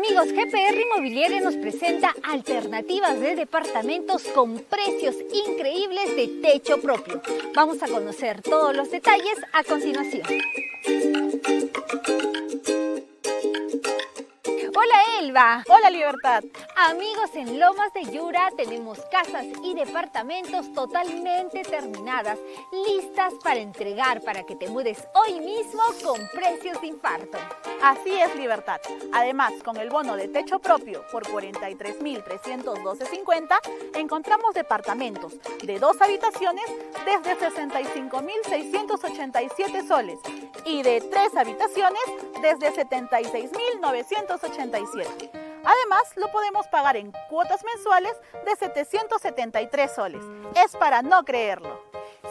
Amigos, GPR Inmobiliaria nos presenta alternativas de departamentos con precios increíbles de techo propio. Vamos a conocer todos los detalles a continuación. Hola Elba. Hola Libertad. Amigos, en Lomas de Yura tenemos casas y departamentos totalmente terminadas, listas para entregar para que te mudes hoy mismo con precios de infarto. Así es Libertad. Además, con el bono de techo propio por 43.312.50, encontramos departamentos de dos habitaciones desde 65.687 soles y de tres habitaciones desde 76.987. Además, lo podemos pagar en cuotas mensuales de 773 soles. Es para no creerlo.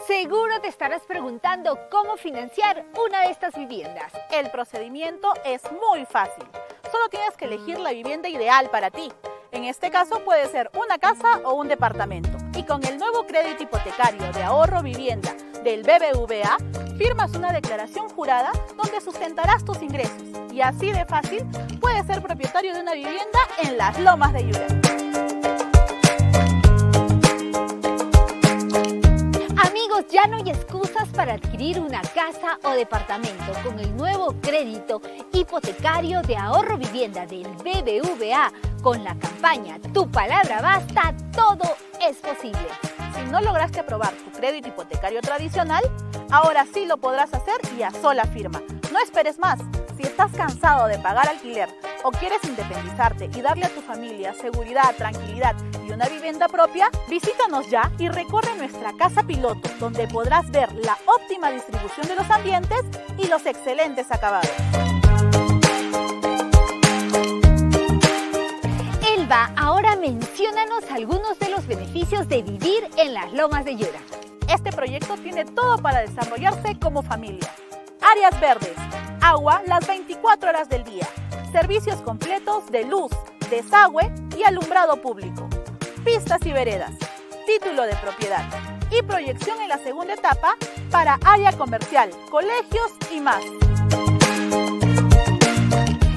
Seguro te estarás preguntando cómo financiar una de estas viviendas. El procedimiento es muy fácil. Solo tienes que elegir la vivienda ideal para ti. En este caso puede ser una casa o un departamento. Y con el nuevo crédito hipotecario de ahorro vivienda del BBVA, firmas una declaración jurada donde sustentarás tus ingresos. Y así de fácil puedes ser propietario de una vivienda en las lomas de Yura. Amigos, ya no hay excusas para adquirir una casa o departamento con el nuevo crédito hipotecario de ahorro vivienda del BBVA con la campaña Tu palabra basta, todo es posible. Si no lograste aprobar tu crédito hipotecario tradicional, ahora sí lo podrás hacer y a sola firma. No esperes más. Si estás cansado de pagar alquiler o quieres independizarte y darle a tu familia seguridad, tranquilidad y una vivienda propia, visítanos ya y recorre nuestra casa piloto, donde podrás ver la óptima distribución de los ambientes y los excelentes acabados. Elba, ahora menciónanos algunos de los beneficios de vivir en las lomas de Yura. Este proyecto tiene todo para desarrollarse como familia. Áreas verdes, agua las 24 horas del día, servicios completos de luz, desagüe y alumbrado público, pistas y veredas, título de propiedad. Y proyección en la segunda etapa para área comercial, colegios y más.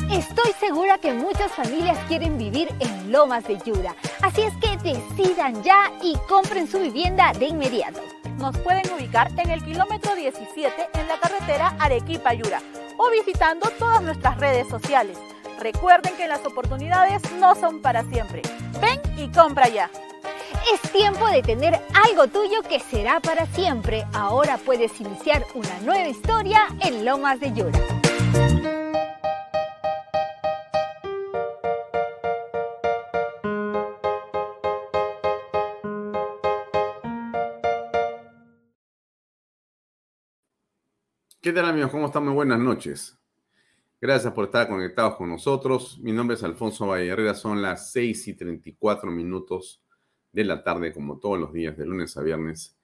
Estoy segura que muchas familias quieren vivir en Lomas de Yura, así es que decidan ya y compren su vivienda de inmediato. Nos pueden ubicar en el kilómetro 17 en la carretera Arequipa-Yura o visitando todas nuestras redes sociales. Recuerden que las oportunidades no son para siempre. Ven y compra ya. Es tiempo de tener algo tuyo que será para siempre. Ahora puedes iniciar una nueva historia en Lomas de Yura. ¿Qué tal amigos? ¿Cómo están? Muy buenas noches. Gracias por estar conectados con nosotros. Mi nombre es Alfonso Valle Herrera. Son las 6 y 34 minutos de la tarde, como todos los días, de lunes a viernes,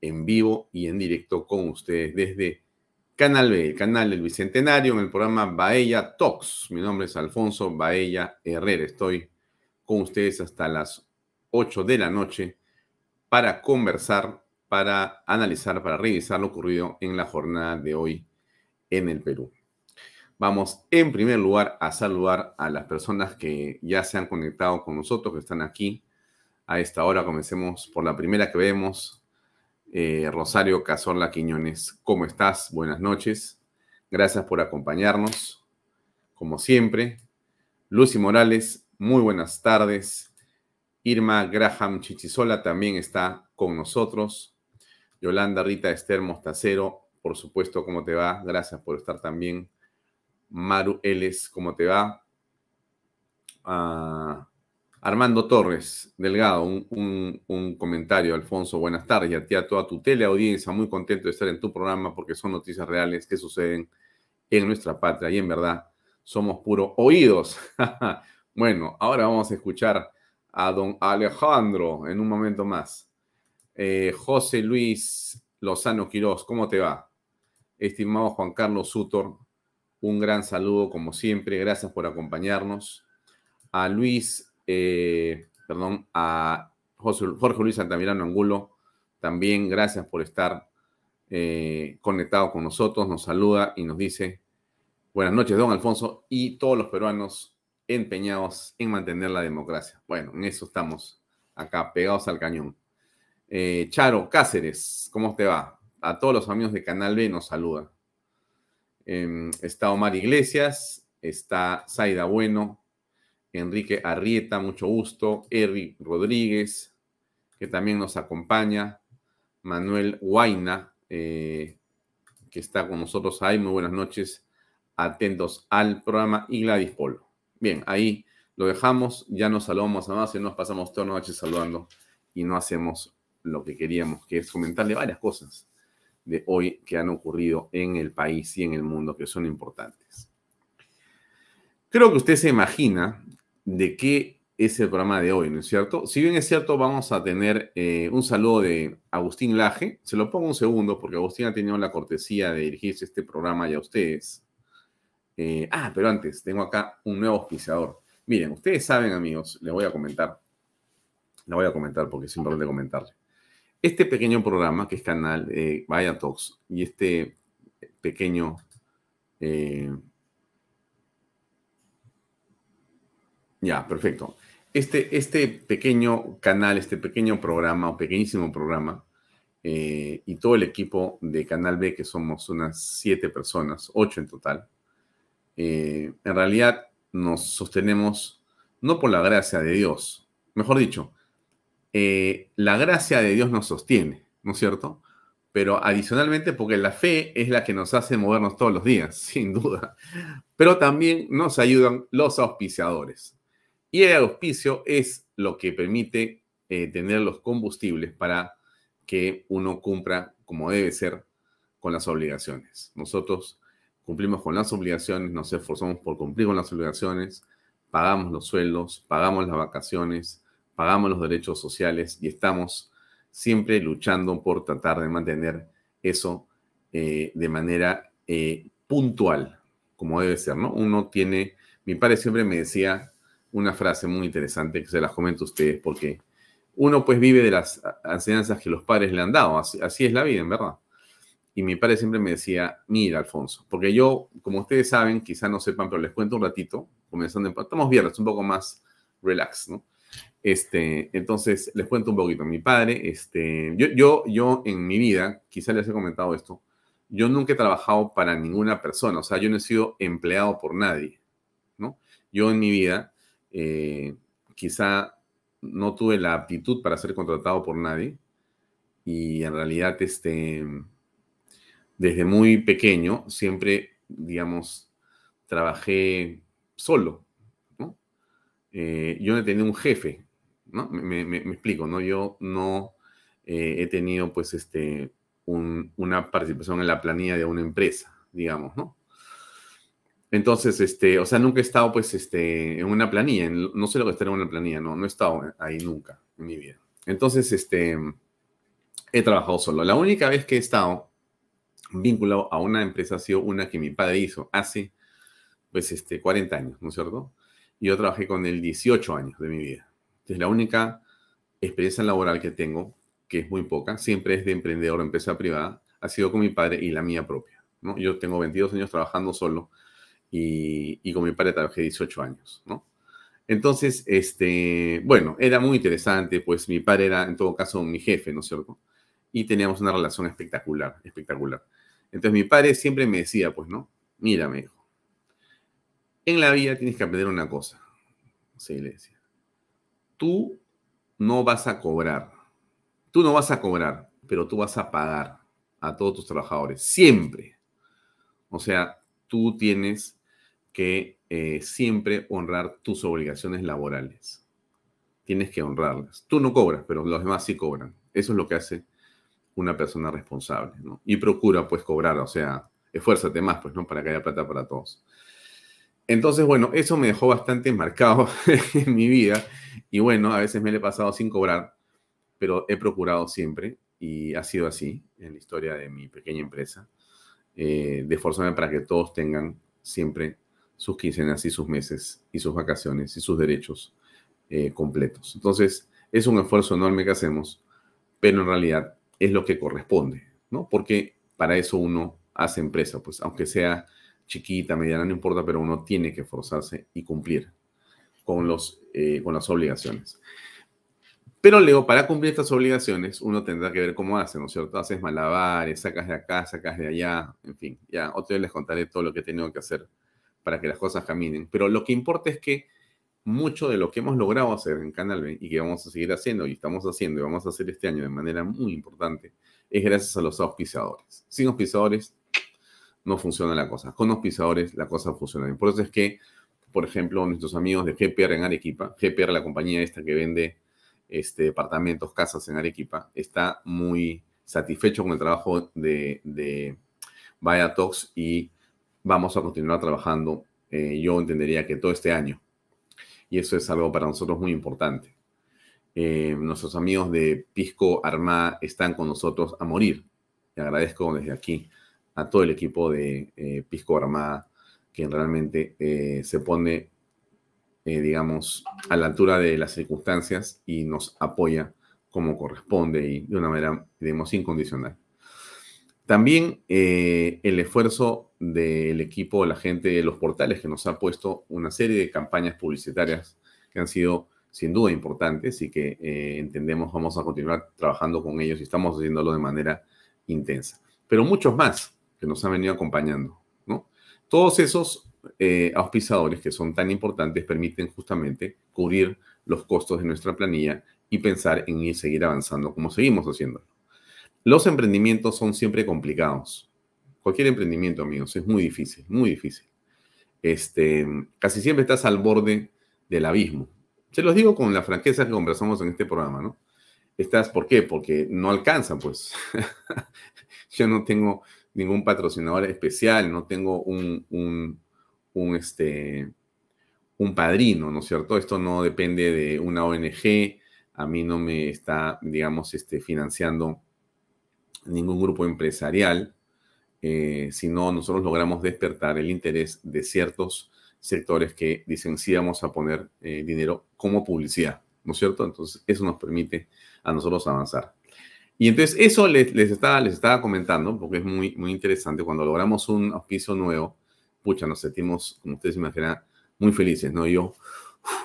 en vivo y en directo con ustedes desde Canal B, el canal del Bicentenario, en el programa Baella Talks. Mi nombre es Alfonso Baella Herrera. Estoy con ustedes hasta las 8 de la noche para conversar para analizar, para revisar lo ocurrido en la jornada de hoy en el Perú. Vamos en primer lugar a saludar a las personas que ya se han conectado con nosotros, que están aquí a esta hora. Comencemos por la primera que vemos. Eh, Rosario Cazorla Quiñones, ¿cómo estás? Buenas noches. Gracias por acompañarnos, como siempre. Lucy Morales, muy buenas tardes. Irma Graham Chichisola también está con nosotros. Yolanda Rita Esther Mostacero, por supuesto, ¿cómo te va? Gracias por estar también. Maru Eles, ¿cómo te va? Ah, Armando Torres, Delgado, un, comentario, Alfonso, buenas tardes, y a ti a toda tu teleaudiencia, muy contento de estar en tu programa porque son noticias reales que suceden en nuestra patria y en verdad somos puros oídos. bueno, ahora vamos a escuchar a don Alejandro en un momento más. Eh, José Luis Lozano Quirós, ¿cómo te va? Estimado Juan Carlos Sutor, un gran saludo como siempre, gracias por acompañarnos. A Luis, eh, perdón, a Jorge Luis Santamirano Angulo, también gracias por estar eh, conectado con nosotros, nos saluda y nos dice, buenas noches, don Alfonso, y todos los peruanos empeñados en mantener la democracia. Bueno, en eso estamos acá, pegados al cañón. Eh, Charo Cáceres, ¿cómo te va? A todos los amigos de Canal B nos saluda. Em, está Omar Iglesias, está Zaida Bueno, Enrique Arrieta, mucho gusto, Eric Rodríguez, que también nos acompaña, Manuel Huayna, eh, que está con nosotros ahí. Muy buenas noches. Atentos al programa y Gladys Polo. Bien, ahí lo dejamos. Ya nos saludamos a más y nos pasamos toda la noche saludando y no hacemos lo que queríamos, que es comentarle varias cosas de hoy que han ocurrido en el país y en el mundo que son importantes. Creo que usted se imagina de qué es el programa de hoy, ¿no es cierto? Si bien es cierto, vamos a tener eh, un saludo de Agustín Laje. Se lo pongo un segundo porque Agustín ha tenido la cortesía de dirigirse este programa y a ustedes. Eh, ah, pero antes, tengo acá un nuevo auspiciador. Miren, ustedes saben, amigos, les voy a comentar. Le voy a comentar porque es importante comentarle. Este pequeño programa, que es canal eh, Vaya Talks, y este pequeño ya, perfecto. Este, este pequeño canal, este pequeño programa o pequeñísimo programa, eh, y todo el equipo de Canal B, que somos unas siete personas, ocho en total, eh, en realidad nos sostenemos no por la gracia de Dios, mejor dicho, eh, la gracia de Dios nos sostiene, ¿no es cierto? Pero adicionalmente porque la fe es la que nos hace movernos todos los días, sin duda. Pero también nos ayudan los auspiciadores. Y el auspicio es lo que permite eh, tener los combustibles para que uno cumpla como debe ser con las obligaciones. Nosotros cumplimos con las obligaciones, nos esforzamos por cumplir con las obligaciones, pagamos los sueldos, pagamos las vacaciones, pagamos los derechos sociales y estamos siempre luchando por tratar de mantener eso eh, de manera eh, puntual, como debe ser, ¿no? Uno tiene, mi padre siempre me decía, una frase muy interesante que se las comento a ustedes porque uno pues vive de las enseñanzas que los padres le han dado, así, es la vida, en verdad. Y mi padre siempre me decía, mira, Alfonso, porque yo, como ustedes saben, quizá no sepan, pero les cuento un ratito, comenzando, en, estamos viernes, un poco más relax, ¿no? Este, entonces, les cuento un poquito. Mi padre, este, yo, en mi vida, quizá les he comentado esto, yo nunca he trabajado para ninguna persona, o sea, yo no he sido empleado por nadie. Yo en mi vida eh, quizá no tuve la aptitud para ser contratado por nadie y en realidad este, desde muy pequeño siempre, digamos, trabajé solo. Eh, yo no he tenido un jefe, ¿no? Me, explico, ¿no? Yo no eh, he tenido, pues, este, una participación en la planilla de una empresa, digamos, ¿no? Entonces, este, o sea, nunca he estado, pues, este, en una planilla. No sé lo que es en una planilla, no, no he estado ahí nunca en mi vida. Entonces, este, he trabajado solo. La única vez que he estado vinculado a una empresa ha sido una que mi padre hizo hace, pues, este, 40 años, ¿no es cierto? Y yo trabajé con él 18 años de mi vida. Entonces, la única experiencia laboral que tengo, que es muy poca, siempre es de emprendedor, empresa privada, ha sido con mi padre y la mía propia, ¿no? Yo tengo 22 años trabajando solo y, con mi padre trabajé 18 años, ¿no? Entonces, este, bueno, era muy interesante, pues mi padre era en todo caso mi jefe, ¿no es cierto? Y teníamos una relación espectacular, espectacular. Entonces mi padre siempre me decía, pues, ¿no? Mira, me dijo, en la vida tienes que aprender una cosa, le decía. Tú no vas a cobrar, tú no vas a cobrar, pero tú vas a pagar a todos tus trabajadores, siempre. O sea, tú tienes que eh, siempre honrar tus obligaciones laborales. Tienes que honrarlas. Tú no cobras, pero los demás sí cobran. Eso es lo que hace una persona responsable. Y procura, pues, cobrar, o sea, esfuérzate más, pues, ¿no? Para que haya plata para todos. Entonces, bueno, eso me dejó bastante marcado en mi vida Y bueno, a veces me le he pasado sin cobrar, pero he procurado siempre, y ha sido así en la historia de mi pequeña empresa, eh, de esforzarme para que todos tengan siempre sus quincenas y sus meses y sus vacaciones y sus derechos eh, completos. Entonces, es un esfuerzo enorme que hacemos, pero en realidad es lo que corresponde, ¿no? Porque para eso uno hace empresa, pues aunque sea chiquita, mediana, no importa, pero uno tiene que esforzarse y cumplir con, los, eh, con las obligaciones. Pero luego, para cumplir estas obligaciones, uno tendrá que ver cómo hace, ¿no es cierto? Haces malabares, sacas de acá, sacas de allá, en fin, ya otro día les contaré todo lo que he tenido que hacer para que las cosas caminen. Pero lo que importa es que mucho de lo que hemos logrado hacer en Canal B y que vamos a seguir haciendo y estamos haciendo y vamos a hacer este año de manera muy importante es gracias a los auspiciadores. Sin auspiciadores no funciona la cosa. Con auspiciadores la cosa funciona bien. Por eso es que, por ejemplo, nuestros amigos de GPR en Arequipa, GPR, la compañía esta que vende este, departamentos, casas en Arequipa, está muy satisfecho con el trabajo de, de Talks y vamos a continuar trabajando, eh, yo entendería que todo este año. Y eso es algo para nosotros muy importante. Eh, nuestros amigos de Pisco Armada están con nosotros a morir. Y agradezco desde aquí a todo el equipo de eh, Pisco Armada que realmente se pone eh, digamos, a la altura de las circunstancias y nos apoya como corresponde y de una manera, digamos, incondicional. También eh, el esfuerzo del equipo, la gente de los portales que nos ha puesto una serie de campañas publicitarias que han sido sin duda importantes y que eh, entendemos vamos a continuar trabajando con ellos y estamos haciéndolo de manera intensa. Pero muchos más que nos han venido acompañando, ¿no? Todos esos eh, auspiciadores que son tan importantes permiten justamente cubrir los costos de nuestra planilla y pensar en ir seguir avanzando como seguimos haciendo. Los emprendimientos son siempre complicados. Cualquier emprendimiento, amigos, es muy difícil, muy difícil. Este, casi siempre estás al borde del abismo. Se los digo con la franqueza que conversamos en este programa, ¿no? Estás, ¿por qué? Porque no alcanza, pues. Yo no tengo ningún patrocinador especial, no tengo un, un, este, un padrino, ¿no es cierto? Esto no depende de una ONG, a mí no me está, digamos, este, financiando ningún grupo empresarial, eh, sino nosotros logramos despertar el interés de ciertos sectores que dicen sí vamos a poner eh, dinero como publicidad, ¿no es cierto? Entonces eso nos permite a nosotros avanzar. Y entonces eso les, les, estaba, les estaba comentando, porque es muy, muy interesante, cuando logramos un auspicio nuevo, pucha, nos sentimos, como ustedes imaginan, muy felices, ¿no? Yo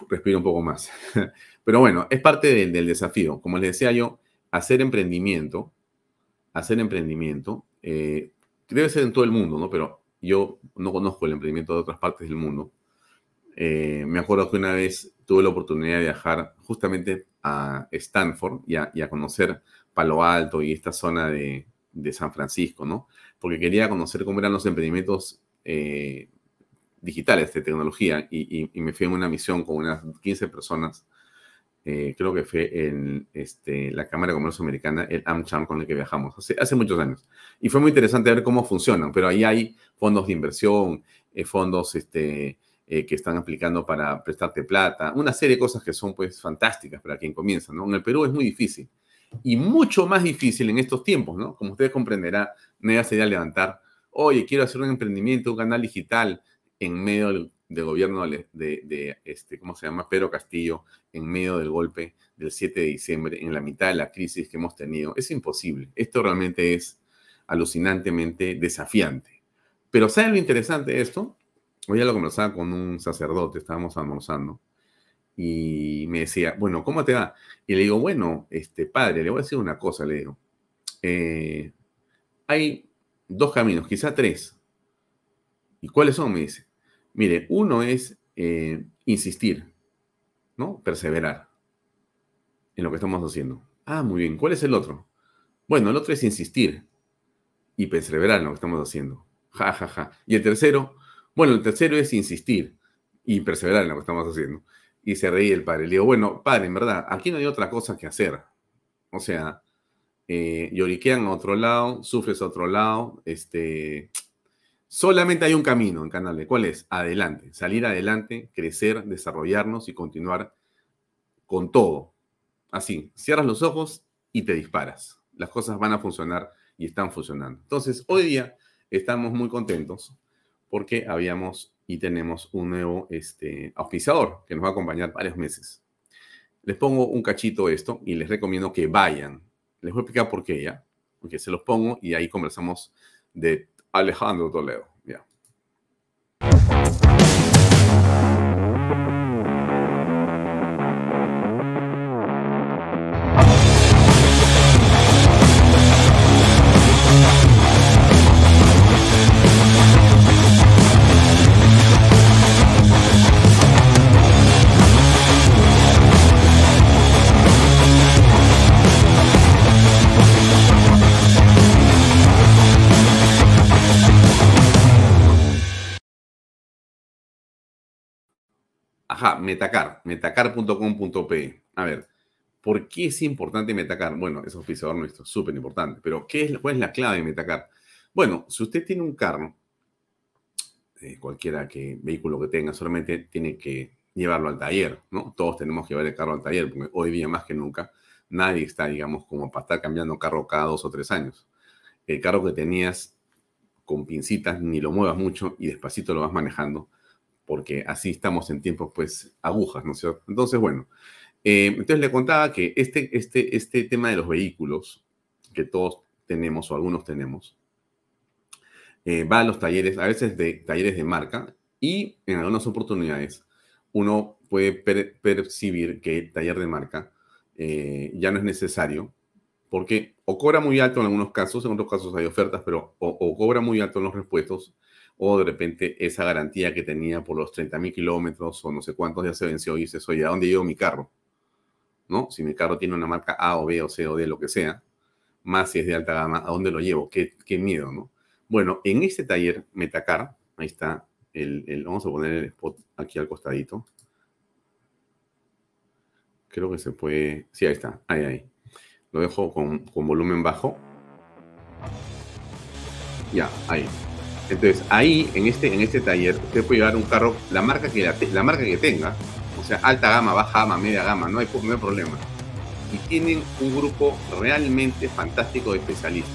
respiro un poco más. Pero bueno, es parte del, desafío. Como les decía yo, hacer emprendimiento, hacer emprendimiento, eh, debe ser en todo el mundo, ¿no? Pero yo no conozco el emprendimiento de otras partes del mundo. Eh, me acuerdo que una vez tuve la oportunidad de viajar justamente a Stanford y a, conocer Palo Alto y esta zona de, San Francisco, ¿no? Porque quería conocer cómo eran los emprendimientos eh, digitales de tecnología y, me fui en una misión con unas 15 personas, eh, creo que fue en este, la Cámara de Comercio Americana, el AmCham con el que viajamos hace, hace muchos años. Y fue muy interesante ver cómo funcionan, pero ahí hay fondos de inversión, eh, fondos este, que están aplicando para prestarte plata, una serie de cosas que son pues fantásticas para quien comienza, ¿no? En el Perú es muy difícil y mucho más difícil en estos tiempos, ¿no? Como ustedes comprenderán, no sería levantar oye, quiero hacer un emprendimiento, un canal digital en medio del, gobierno de, este, ¿cómo se llama? Pedro Castillo, en medio del golpe del 7 de diciembre, en la mitad de la crisis que hemos tenido. Es imposible. Esto realmente es alucinantemente desafiante. Pero ¿saben lo interesante de esto? Hoy ya lo conversaba con un sacerdote, estábamos almorzando, y me decía, bueno, ¿cómo te va? Y le digo, bueno, este padre, le voy a decir una cosa, le digo. Eh, hay dos caminos, quizá tres. ¿Y cuáles son? Me dice. Mire, uno es eh, insistir, ¿no? Perseverar en lo que estamos haciendo. Ah, muy bien. ¿Cuál es el otro? Bueno, el otro es insistir y perseverar en lo que estamos haciendo. Ja, ja, ja. Y el tercero, bueno, el tercero es insistir y perseverar en lo que estamos haciendo. Y se reía el padre. Le digo, bueno, padre, en verdad, aquí no hay otra cosa que hacer. O sea, eh, lloriquean a otro lado, sufres a otro lado, este, solamente hay un camino en Canal ¿Cuál es? Adelante, salir adelante, crecer, desarrollarnos y continuar con todo. Así, cierras los ojos y te disparas. Las cosas van a funcionar y están funcionando. Entonces, hoy día estamos muy contentos porque habíamos y tenemos un nuevo este, auspiciador que nos va a acompañar varios meses. Les pongo un cachito esto y les recomiendo que vayan. Les voy a explicar por qué ya, porque se los pongo y ahí conversamos de Alejandro Toledo. Ajá, Metacar, metacar.com.pe. A ver, ¿por qué es importante Metacar? Bueno, es oficiador nuestro, súper importante, pero ¿qué es, ¿cuál es la clave de Metacar? Bueno, si usted tiene un carro, eh, cualquiera que vehículo que tenga, solamente tiene que llevarlo al taller, ¿no? Todos tenemos que llevar el carro al taller, porque hoy día más que nunca nadie está, digamos, como para estar cambiando carro cada dos o tres años. El carro que tenías con pincitas, ni lo muevas mucho y despacito lo vas manejando porque así estamos en tiempos, pues, agujas, ¿no es cierto? Entonces, bueno, eh, entonces le contaba que este, este, este tema de los vehículos, que todos tenemos o algunos tenemos, eh, va a los talleres, a veces de talleres de marca, y en algunas oportunidades uno puede percibir que el taller de marca eh, ya no es necesario, porque o cobra muy alto en algunos casos, en otros casos hay ofertas, pero o cobra muy alto en los repuestos, o de repente esa garantía que tenía por los 30 mil kilómetros o no sé cuántos ya se venció y dices, oye, ¿a dónde llevo mi carro? ¿No? Si mi carro tiene una marca A o B o C o D, lo que sea, más si es de alta gama, ¿a dónde lo llevo? Qué, qué miedo, ¿no? Bueno, en este taller Metacar, ahí está, el, vamos a poner el spot aquí al costadito. Creo que se puede, sí, ahí está, ahí, ahí. Lo dejo con, con volumen bajo. Ya, ahí. Entonces, ahí, en este, en este taller, usted puede llevar un carro, la marca que, la, marca que tenga, o sea, alta gama, baja gama, media gama, no hay, problema. Y tienen un grupo realmente fantástico de especialistas.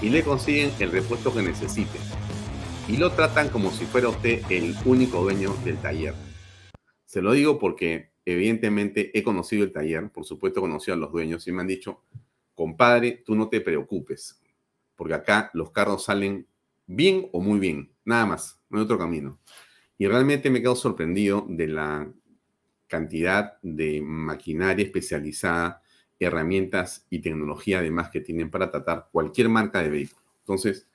Y le consiguen el repuesto que necesite. Y lo tratan como si fuera usted el único dueño del taller. Se lo digo porque evidentemente he conocido el taller, por supuesto he conocido a los dueños y me han dicho, compadre, tú no te preocupes, porque acá los carros salen bien o muy bien, nada más, no hay otro camino. Y realmente me quedo sorprendido de la cantidad de maquinaria especializada, herramientas y tecnología además que tienen para tratar cualquier marca de vehículo. Entonces,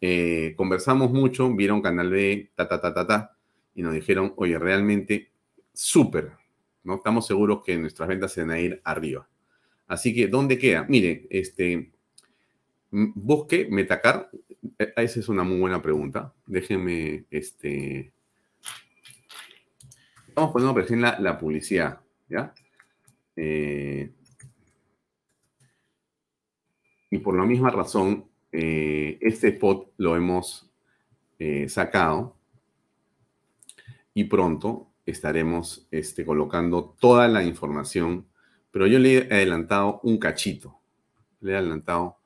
eh, conversamos mucho, vieron Canal B, ta, ta, ta, ta, ta, y nos dijeron, oye, realmente súper, ¿no? Estamos seguros que nuestras ventas se van a ir arriba. Así que, ¿dónde queda? Mire, este, busque Metacar, esa es una muy buena pregunta. Déjenme, este... Estamos poniendo recién la, la publicidad, ¿ya? Eh, y por la misma razón, eh, este spot lo hemos eh, sacado y pronto estaremos este, colocando toda la información, pero yo le he adelantado un cachito, le he adelantado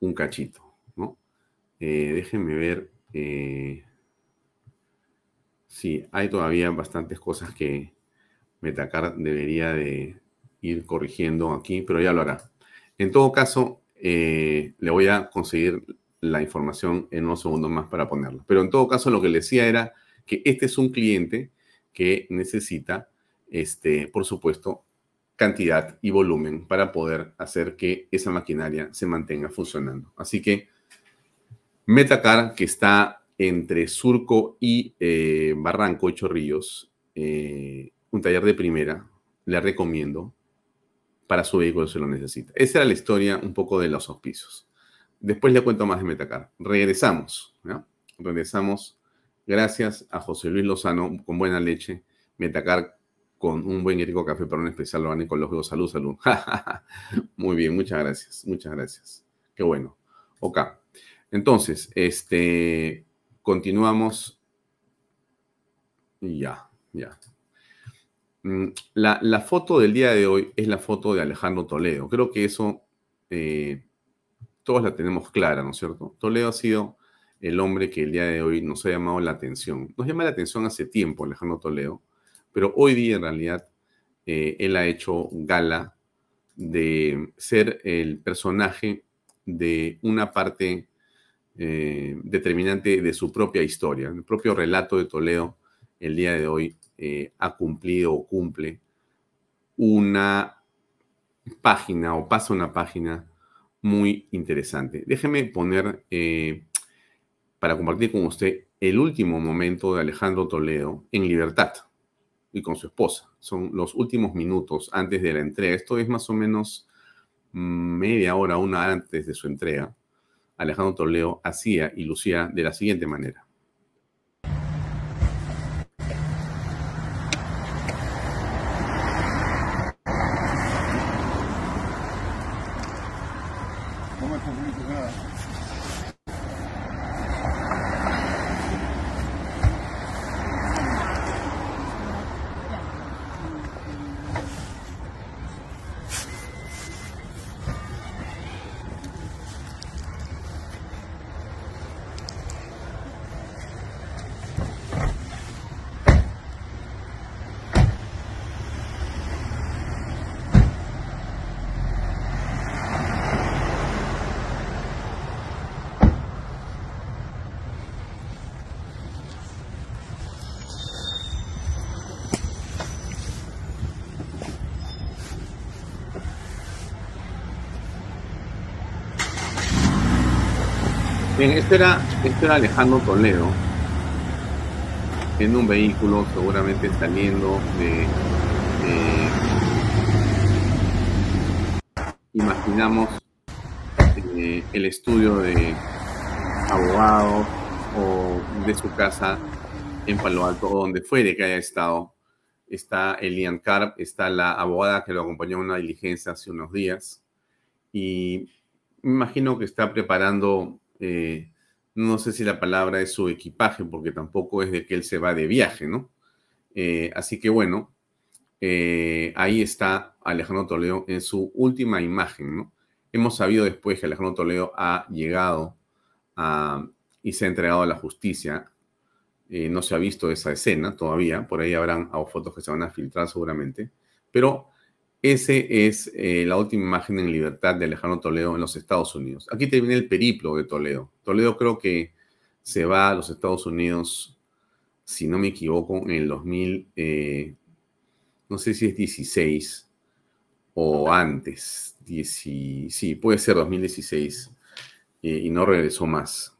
un cachito. Eh, déjenme ver. Eh, sí, hay todavía bastantes cosas que Metacar debería de ir corrigiendo aquí, pero ya lo hará. En todo caso, eh, le voy a conseguir la información en unos segundos más para ponerlo. Pero en todo caso, lo que le decía era que este es un cliente que necesita, este, por supuesto, cantidad y volumen para poder hacer que esa maquinaria se mantenga funcionando. Así que Metacar, que está entre Surco y eh, Barranco y Chorrillos, eh, un taller de primera, le recomiendo para su vehículo si lo necesita. Esa era la historia un poco de los auspicios. Después le cuento más de Metacar. Regresamos, Regresamos gracias a José Luis Lozano con buena leche. Metacar con un buen y rico café para un especial lo ecológico. Salud, salud. Muy bien, muchas gracias, muchas gracias. Qué bueno. Ok. Entonces, este, continuamos. Ya, ya. mm, la, foto del día de hoy es la foto de Alejandro Toledo. Creo que eso eh, todos la tenemos clara, ¿no es cierto? Toledo ha sido el hombre que el día de hoy nos ha llamado la atención. Nos llama la atención hace tiempo Alejandro Toledo, pero hoy día en realidad eh, él ha hecho gala de ser el personaje de una parte eh, determinante de su propia historia. El propio relato de Toledo el día de hoy eh, ha cumplido o cumple una página o pasa una página muy interesante. Déjeme poner eh, para compartir con usted el último momento de Alejandro Toledo en libertad y con su esposa. Son los últimos minutos antes de la entrega. Esto es más o menos mm, media hora, una hora antes de su entrega. Alejandro Toledo hacía y lucía de la siguiente manera. Bien, este era, este era Alejandro Toledo en un vehículo seguramente saliendo de, imaginamos eh, el estudio de abogado o de su casa en Palo Alto o donde fuere que haya estado. Está Elian Carp, está la abogada que lo acompañó en una diligencia hace unos días y me imagino que está preparando eh, no sé si la palabra es su equipaje, porque tampoco es de que él se va de viaje, ¿no? Eh, así que bueno, eh, ahí está Alejandro Toledo en su última imagen, ¿no? Hemos sabido después que Alejandro Toledo ha llegado y se ha entregado a la justicia. no se ha visto esa escena todavía, por ahí habrán fotos que se van a filtrar seguramente, pero ese es eh, la última imagen en libertad de Alejandro Toledo en los Estados Unidos. Aquí termina el periplo de Toledo. Toledo creo que se va a los Estados Unidos, si no me equivoco, en el 2000, eh, no sé si es 16 o antes. sí, puede ser 2016 eh, y no regresó más.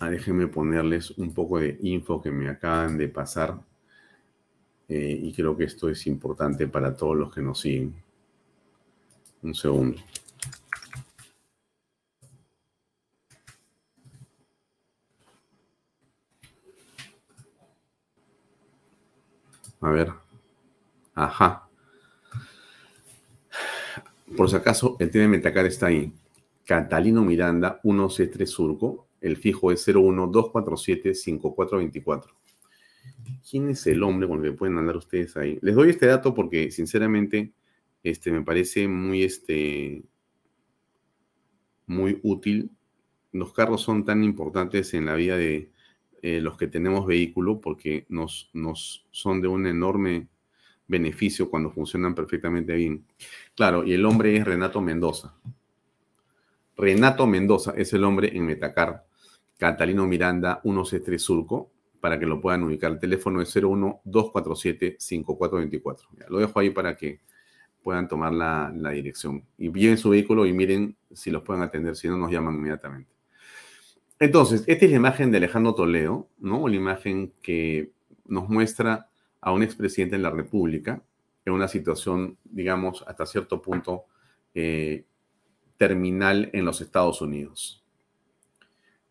Déjenme ponerles un poco de info que me acaban de pasar. Eh, y creo que esto es importante para todos los que nos siguen. Un segundo. A ver. Ajá. Por si acaso, el tema de Metacar está ahí. Catalino Miranda, 1C3 Surco, el fijo es 01247-5424. ¿Quién es el hombre con el que pueden andar ustedes ahí? Les doy este dato porque, sinceramente, este, me parece muy, este, muy útil. Los carros son tan importantes en la vida de eh, los que tenemos vehículo porque nos, nos son de un enorme beneficio cuando funcionan perfectamente bien. Claro, y el hombre es Renato Mendoza. Renato Mendoza es el hombre en Metacar. Catalino Miranda 163 Surco, para que lo puedan ubicar. El teléfono es 01-247-5424. Lo dejo ahí para que puedan tomar la, dirección. Y vienen su vehículo y miren si los pueden atender, si no nos llaman inmediatamente. Entonces, esta es la imagen de Alejandro Toledo, ¿no? La imagen que nos muestra a un expresidente de la República en una situación, digamos, hasta cierto punto eh, terminal en los Estados Unidos.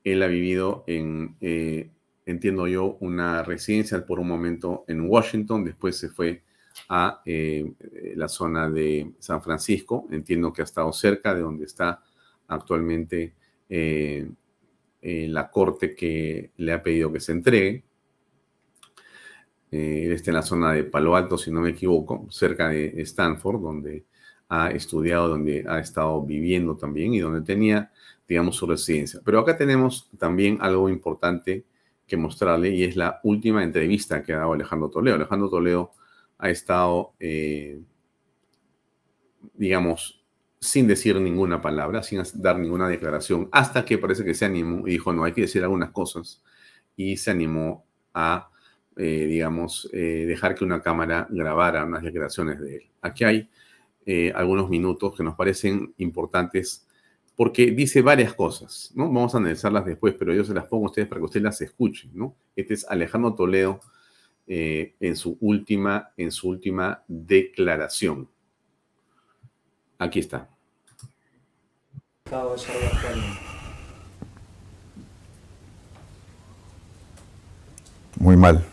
Él ha vivido en, eh, entiendo yo, una residencia por un momento en Washington, después se fue a eh, la zona de San Francisco, entiendo que ha estado cerca de donde está actualmente eh, eh, la corte que le ha pedido que se entregue. él está en la zona de Palo Alto, si no me equivoco, cerca de Stanford, donde ha estudiado, donde ha estado viviendo también y donde tenía, digamos, su residencia. Pero acá tenemos también algo importante que mostrarle y es la última entrevista que ha dado Alejandro Toledo. Alejandro Toledo ha estado, eh, digamos, sin decir ninguna palabra, sin dar ninguna declaración, hasta que parece que se animó y dijo, no, hay que decir algunas cosas, y se animó a, eh, digamos, eh, dejar que una cámara grabara unas declaraciones de él. Aquí hay algunos minutos que nos parecen importantes porque dice varias cosas, ¿no? Vamos a analizarlas después, pero yo se las pongo a ustedes para que ustedes las escuchen, ¿no? Este es Alejandro Toledo eh, en, su última, en su última declaración. Aquí está. Muy mal.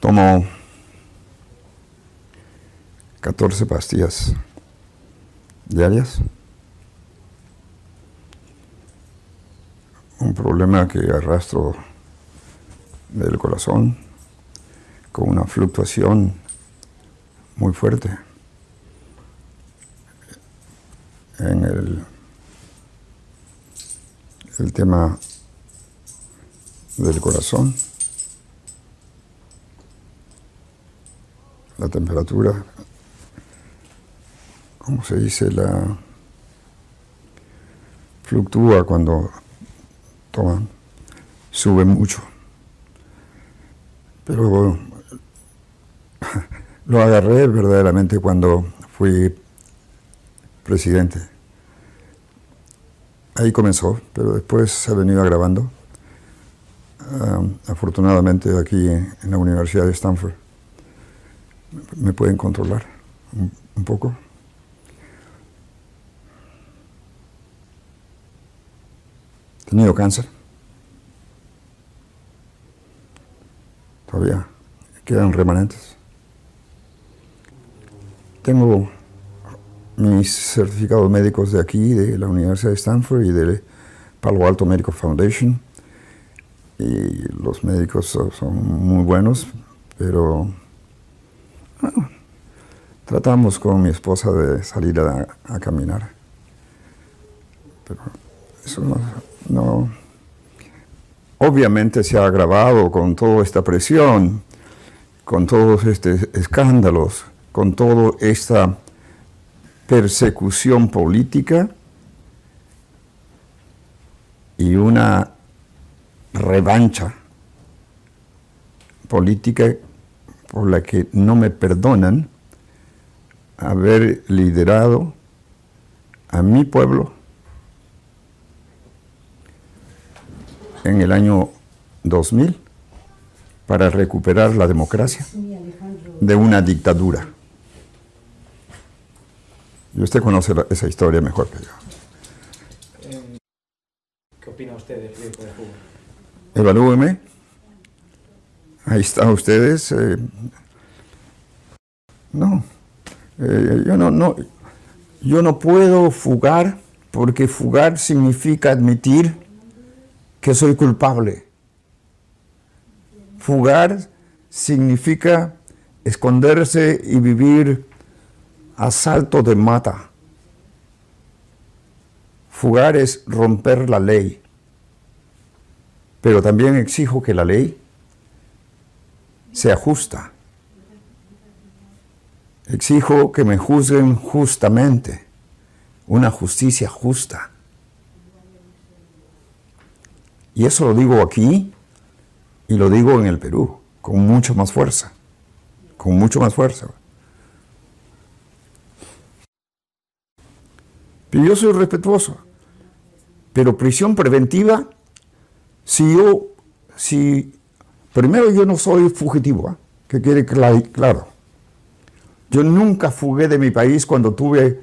Tomo 14 pastillas diarias. Un problema que arrastro del corazón con una fluctuación muy fuerte en el, el tema del corazón, la temperatura ¿cómo se dice? La fluctúa cuando toman, sube mucho. Pero lo agarré verdaderamente cuando fui presidente. Ahí comenzó, pero después se ha venido agravando. afortunadamente aquí en, la Universidad de Stanford me pueden controlar un poco. Tenido cáncer. Todavía quedan remanentes. Tengo mis certificados médicos de aquí, de la Universidad de Stanford y de Palo Alto Medical Foundation. Y los médicos son muy buenos, pero tratamos con mi esposa de salir a, a caminar. Pero eso no. Obviamente se ha agravado con toda esta presión, con todos estos escándalos, con toda esta persecución política y una revancha política por la que no me perdonan haber liderado a mi pueblo en el año 2000 para recuperar la democracia de una dictadura. Y usted conoce esa historia mejor que yo. ¿Qué opina usted del de? Evalúeme. Ahí están ustedes. Eh, no, eh, yo no, no, yo no puedo fugar porque fugar significa admitir que soy culpable. Fugar significa esconderse y vivir a salto de mata. Fugar es romper la ley. Pero también exijo que la ley sea justa. Exijo que me juzguen justamente, una justicia justa. Y eso lo digo aquí y lo digo en el Perú, con mucho más fuerza, con mucho más fuerza. Pero yo soy respetuoso. Pero prisión preventiva, si yo, si, primero yo no soy fugitivo, ¿eh? que quede claro. Yo nunca fugué de mi país cuando tuve,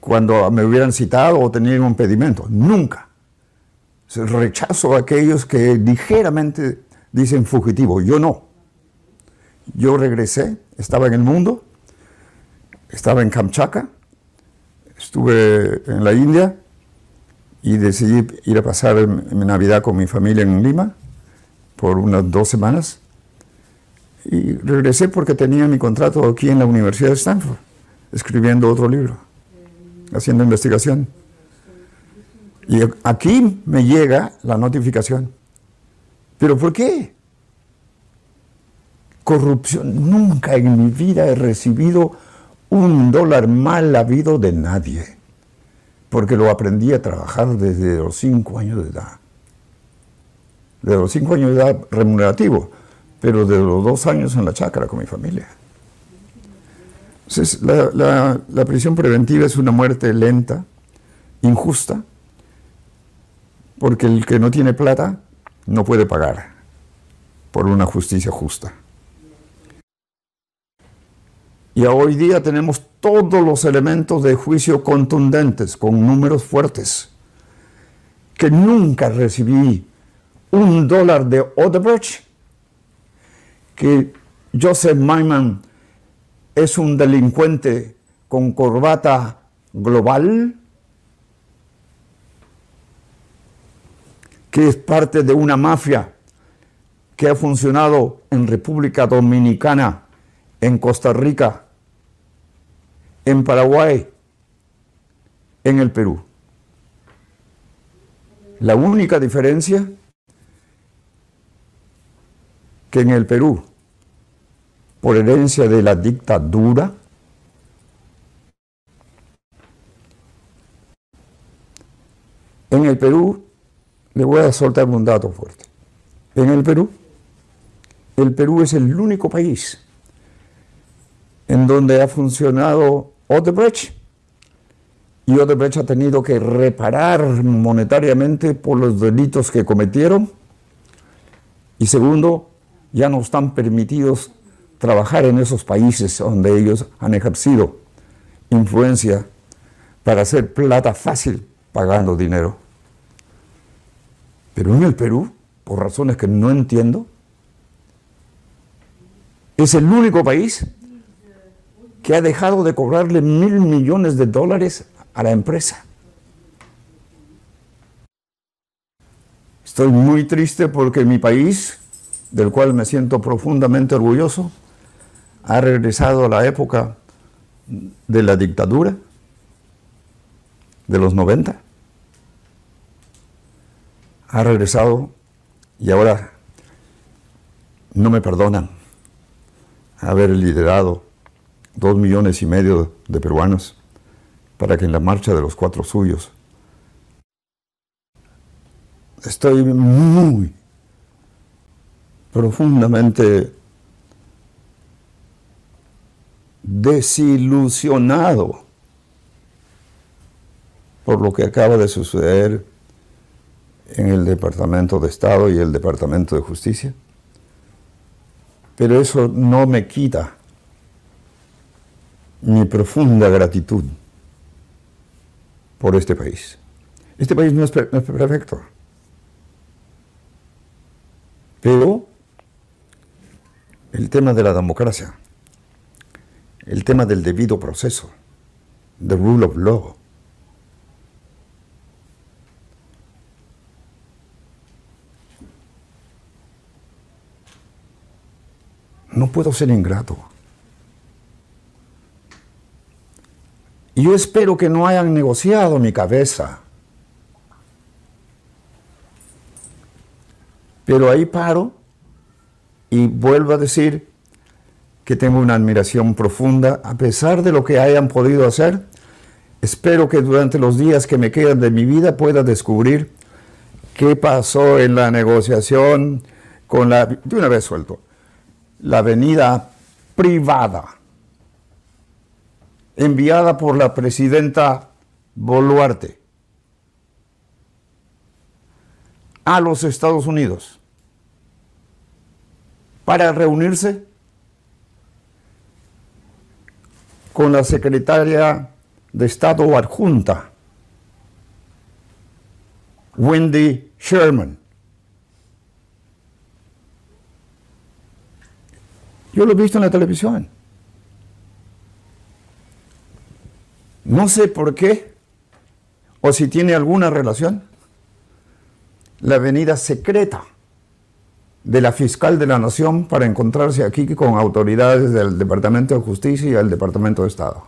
cuando me hubieran citado o tenía un impedimento, nunca rechazo a aquellos que ligeramente dicen fugitivo. Yo no. Yo regresé, estaba en el mundo, estaba en Kamchatka estuve en la India y decidí ir a pasar mi Navidad con mi familia en Lima por unas dos semanas. Y regresé porque tenía mi contrato aquí en la Universidad de Stanford, escribiendo otro libro, haciendo investigación. Y aquí me llega la notificación. ¿Pero por qué? Corrupción. Nunca en mi vida he recibido un dólar mal habido de nadie, porque lo aprendí a trabajar desde los cinco años de edad. De los cinco años de edad remunerativo, pero de los dos años en la chacra con mi familia. Entonces, la prisión preventiva es una muerte lenta, injusta, porque el que no tiene plata no puede pagar por una justicia justa. Y hoy día tenemos todos los elementos de juicio contundentes, con números fuertes, que nunca recibí un dólar de Odebrecht, que Joseph Myman es un delincuente con corbata global, que es parte de una mafia que ha funcionado en República Dominicana, en Costa Rica, en Paraguay, en el Perú. La única diferencia que en el Perú, por herencia de la dictadura, en el Perú, le voy a soltar un dato fuerte. En el Perú, el Perú es el único país en donde ha funcionado Odebrecht y Odebrecht ha tenido que reparar monetariamente por los delitos que cometieron. Y segundo, ya no están permitidos trabajar en esos países donde ellos han ejercido influencia para hacer plata fácil pagando dinero. Pero en el Perú, por razones que no entiendo, es el único país que ha dejado de cobrarle mil millones de dólares a la empresa. Estoy muy triste porque mi país, del cual me siento profundamente orgulloso, ha regresado a la época de la dictadura de los 90. Ha regresado y ahora no me perdonan haber liderado dos millones y medio de peruanos para que en la marcha de los cuatro suyos estoy muy profundamente desilusionado por lo que acaba de suceder en el Departamento de Estado y el Departamento de Justicia. Pero eso no me quita mi profunda gratitud por este país. Este país no es, perfecto, pero el tema de la democracia, el tema del debido proceso, the rule of law, no puedo ser ingrato. Y yo espero que no hayan negociado mi cabeza. Pero ahí paro y vuelvo a decir que tengo una admiración profunda, a pesar de lo que hayan podido hacer. Espero que durante los días que me quedan de mi vida pueda descubrir qué pasó en la negociación con la, de una vez suelto, la avenida privada enviada por la presidenta Boluarte a los Estados Unidos para reunirse con la secretaria de Estado adjunta, Wendy Sherman. Yo lo he visto en la televisión. No sé por qué, o si tiene alguna relación, la venida secreta de la fiscal de la Nación para encontrarse aquí con autoridades del Departamento de Justicia y del Departamento de Estado.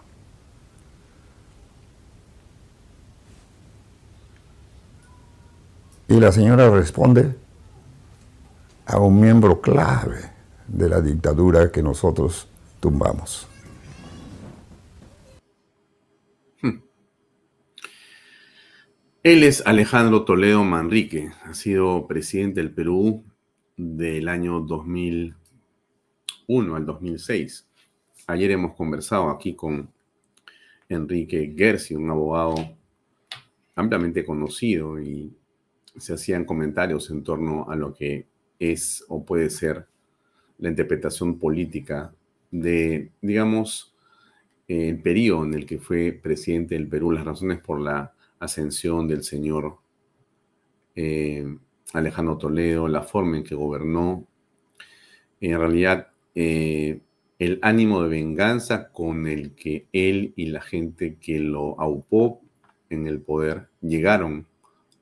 Y la señora responde a un miembro clave de la dictadura que nosotros tumbamos. Hmm. Él es Alejandro Toledo Manrique, ha sido presidente del Perú del año 2001 al 2006. Ayer hemos conversado aquí con Enrique Gersi, un abogado ampliamente conocido y se hacían comentarios en torno a lo que es o puede ser la interpretación política de, digamos, el periodo en el que fue presidente del Perú, las razones por la ascensión del señor eh, Alejandro Toledo, la forma en que gobernó, en realidad eh, el ánimo de venganza con el que él y la gente que lo aupó en el poder llegaron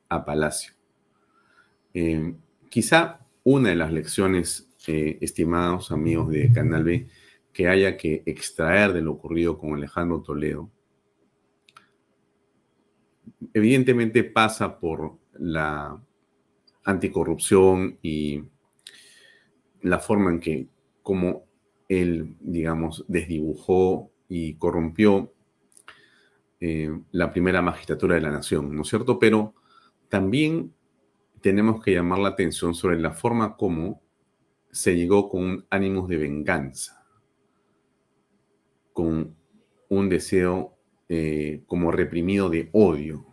a Palacio. Eh, quizá una de las lecciones, eh, estimados amigos de Canal B, que haya que extraer de lo ocurrido con Alejandro Toledo, evidentemente pasa por la anticorrupción y la forma en que, como él, digamos, desdibujó y corrompió eh, la primera magistratura de la nación, ¿no es cierto? Pero también tenemos que llamar la atención sobre la forma como se llegó con un ánimo de venganza, con un deseo eh, como reprimido de odio,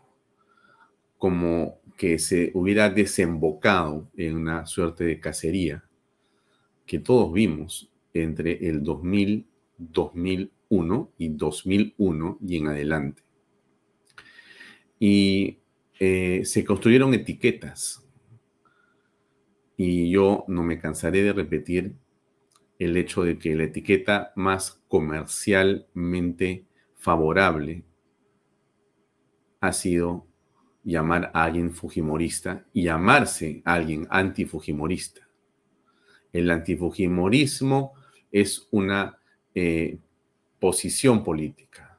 como que se hubiera desembocado en una suerte de cacería que todos vimos entre el 2000, 2001 y 2001 y en adelante. Y eh, se construyeron etiquetas. Y yo no me cansaré de repetir el hecho de que la etiqueta más comercialmente favorable ha sido llamar a alguien fujimorista y llamarse a alguien antifujimorista. El antifujimorismo es una eh, posición política.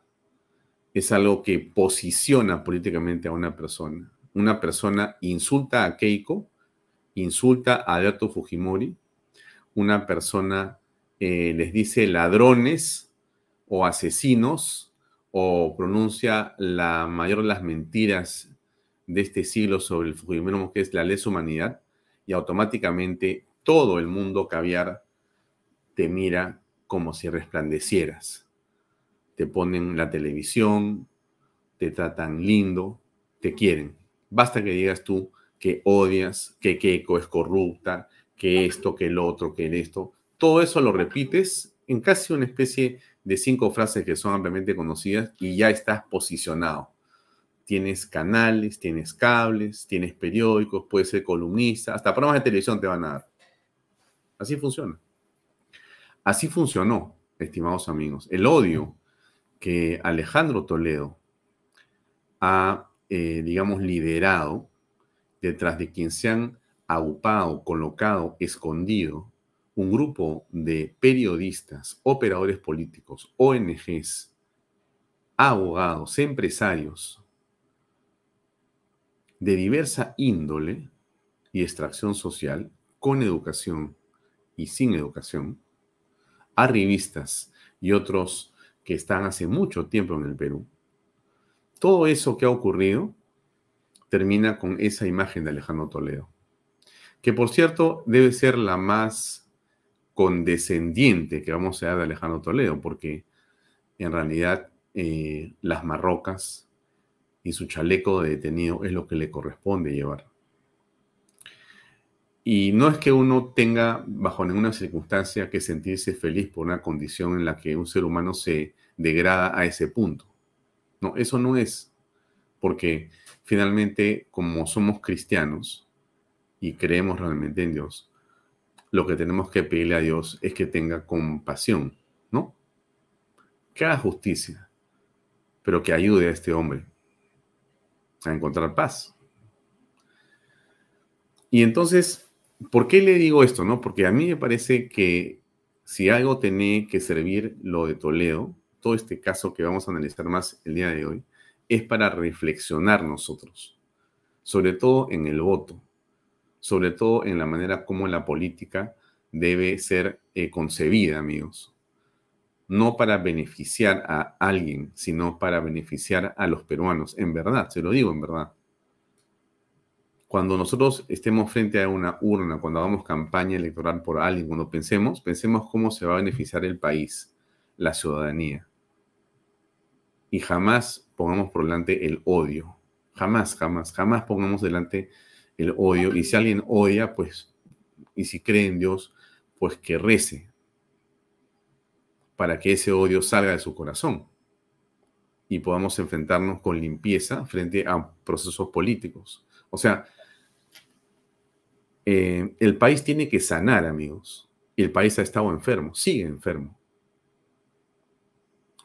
Es algo que posiciona políticamente a una persona. Una persona insulta a Keiko, insulta a Alberto Fujimori. Una persona eh, les dice ladrones o asesinos o pronuncia la mayor de las mentiras de este siglo sobre el Fujimorismo, que es la lesa humanidad, y automáticamente todo el mundo caviar te mira como si resplandecieras. Te ponen la televisión, te tratan lindo, te quieren. Basta que digas tú que odias, que Keiko es corrupta, que esto, que el otro, que el esto. Todo eso lo repites en casi una especie de cinco frases que son ampliamente conocidas y ya estás posicionado tienes canales, tienes cables, tienes periódicos, puedes ser columnista, hasta programas de televisión te van a dar. Así funciona. Así funcionó, estimados amigos. El odio que Alejandro Toledo ha, eh, digamos, liderado detrás de quien se han agrupado, colocado, escondido un grupo de periodistas, operadores políticos, ONGs, abogados, empresarios, de diversa índole y extracción social, con educación y sin educación, arribistas y otros que están hace mucho tiempo en el Perú. Todo eso que ha ocurrido termina con esa imagen de Alejandro Toledo, que por cierto debe ser la más condescendiente que vamos a dar de Alejandro Toledo, porque en realidad eh, las marrocas y su chaleco de detenido es lo que le corresponde llevar. Y no es que uno tenga bajo ninguna circunstancia que sentirse feliz por una condición en la que un ser humano se degrada a ese punto. No, eso no es, porque finalmente como somos cristianos y creemos realmente en Dios, lo que tenemos que pedirle a Dios es que tenga compasión, ¿no? Que haga justicia, pero que ayude a este hombre a encontrar paz. Y entonces, ¿por qué le digo esto? No? Porque a mí me parece que si algo tiene que servir lo de Toledo, todo este caso que vamos a analizar más el día de hoy, es para reflexionar nosotros, sobre todo en el voto, sobre todo en la manera como la política debe ser eh, concebida, amigos. No para beneficiar a alguien, sino para beneficiar a los peruanos. En verdad, se lo digo en verdad. Cuando nosotros estemos frente a una urna, cuando hagamos campaña electoral por alguien, cuando pensemos, pensemos cómo se va a beneficiar el país, la ciudadanía. Y jamás pongamos por delante el odio. Jamás, jamás, jamás pongamos delante el odio. Y si alguien odia, pues, y si cree en Dios, pues que rece para que ese odio salga de su corazón y podamos enfrentarnos con limpieza frente a procesos políticos. O sea, eh, el país tiene que sanar, amigos. El país ha estado enfermo, sigue enfermo.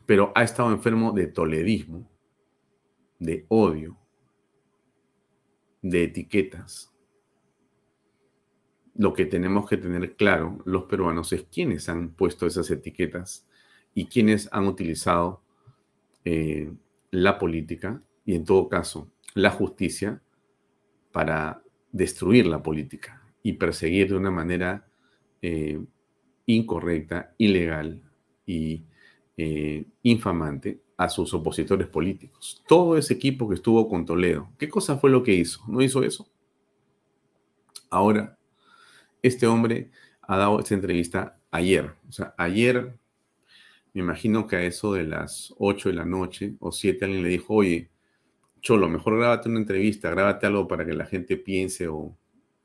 Pero ha estado enfermo de toledismo, de odio, de etiquetas. Lo que tenemos que tener claro los peruanos es quiénes han puesto esas etiquetas y quiénes han utilizado eh, la política y en todo caso la justicia para destruir la política y perseguir de una manera eh, incorrecta, ilegal y eh, infamante a sus opositores políticos. Todo ese equipo que estuvo con Toledo, ¿qué cosa fue lo que hizo? ¿No hizo eso? Ahora, este hombre ha dado esta entrevista ayer. O sea, ayer, me imagino que a eso de las 8 de la noche o 7 alguien le dijo, oye, Cholo, mejor grábate una entrevista, grábate algo para que la gente piense o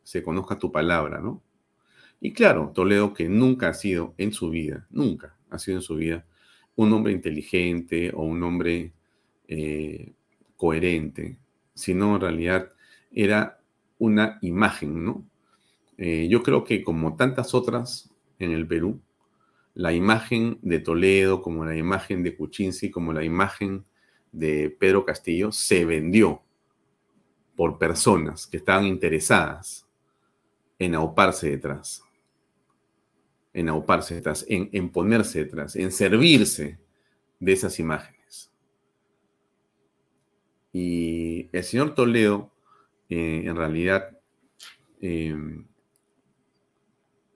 se conozca tu palabra, ¿no? Y claro, Toledo, que nunca ha sido en su vida, nunca ha sido en su vida un hombre inteligente o un hombre eh, coherente, sino en realidad era una imagen, ¿no? Eh, yo creo que como tantas otras en el Perú, la imagen de Toledo, como la imagen de Kuczynski, como la imagen de Pedro Castillo, se vendió por personas que estaban interesadas en auparse detrás en auparse detrás, en, ponerse detrás, en servirse de esas imágenes. Y el señor Toledo, eh, en realidad, em,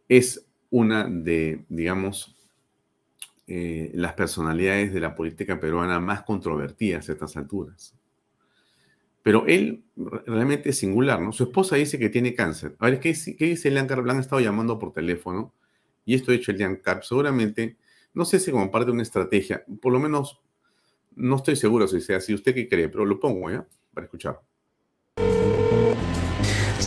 es una de, digamos, eh, las personalidades de la política peruana más controvertidas a estas alturas. Pero él realmente es singular, ¿no? Su esposa dice que tiene cáncer. A ver, ¿qué, qué dice Leán Carlos? Han estado llamando por teléfono y esto ha hecho el Jan Carp, seguramente, no sé si como parte de una estrategia, por lo menos no estoy seguro si sea así. ¿Usted qué cree? Pero lo pongo, ¿ya? Para escuchar.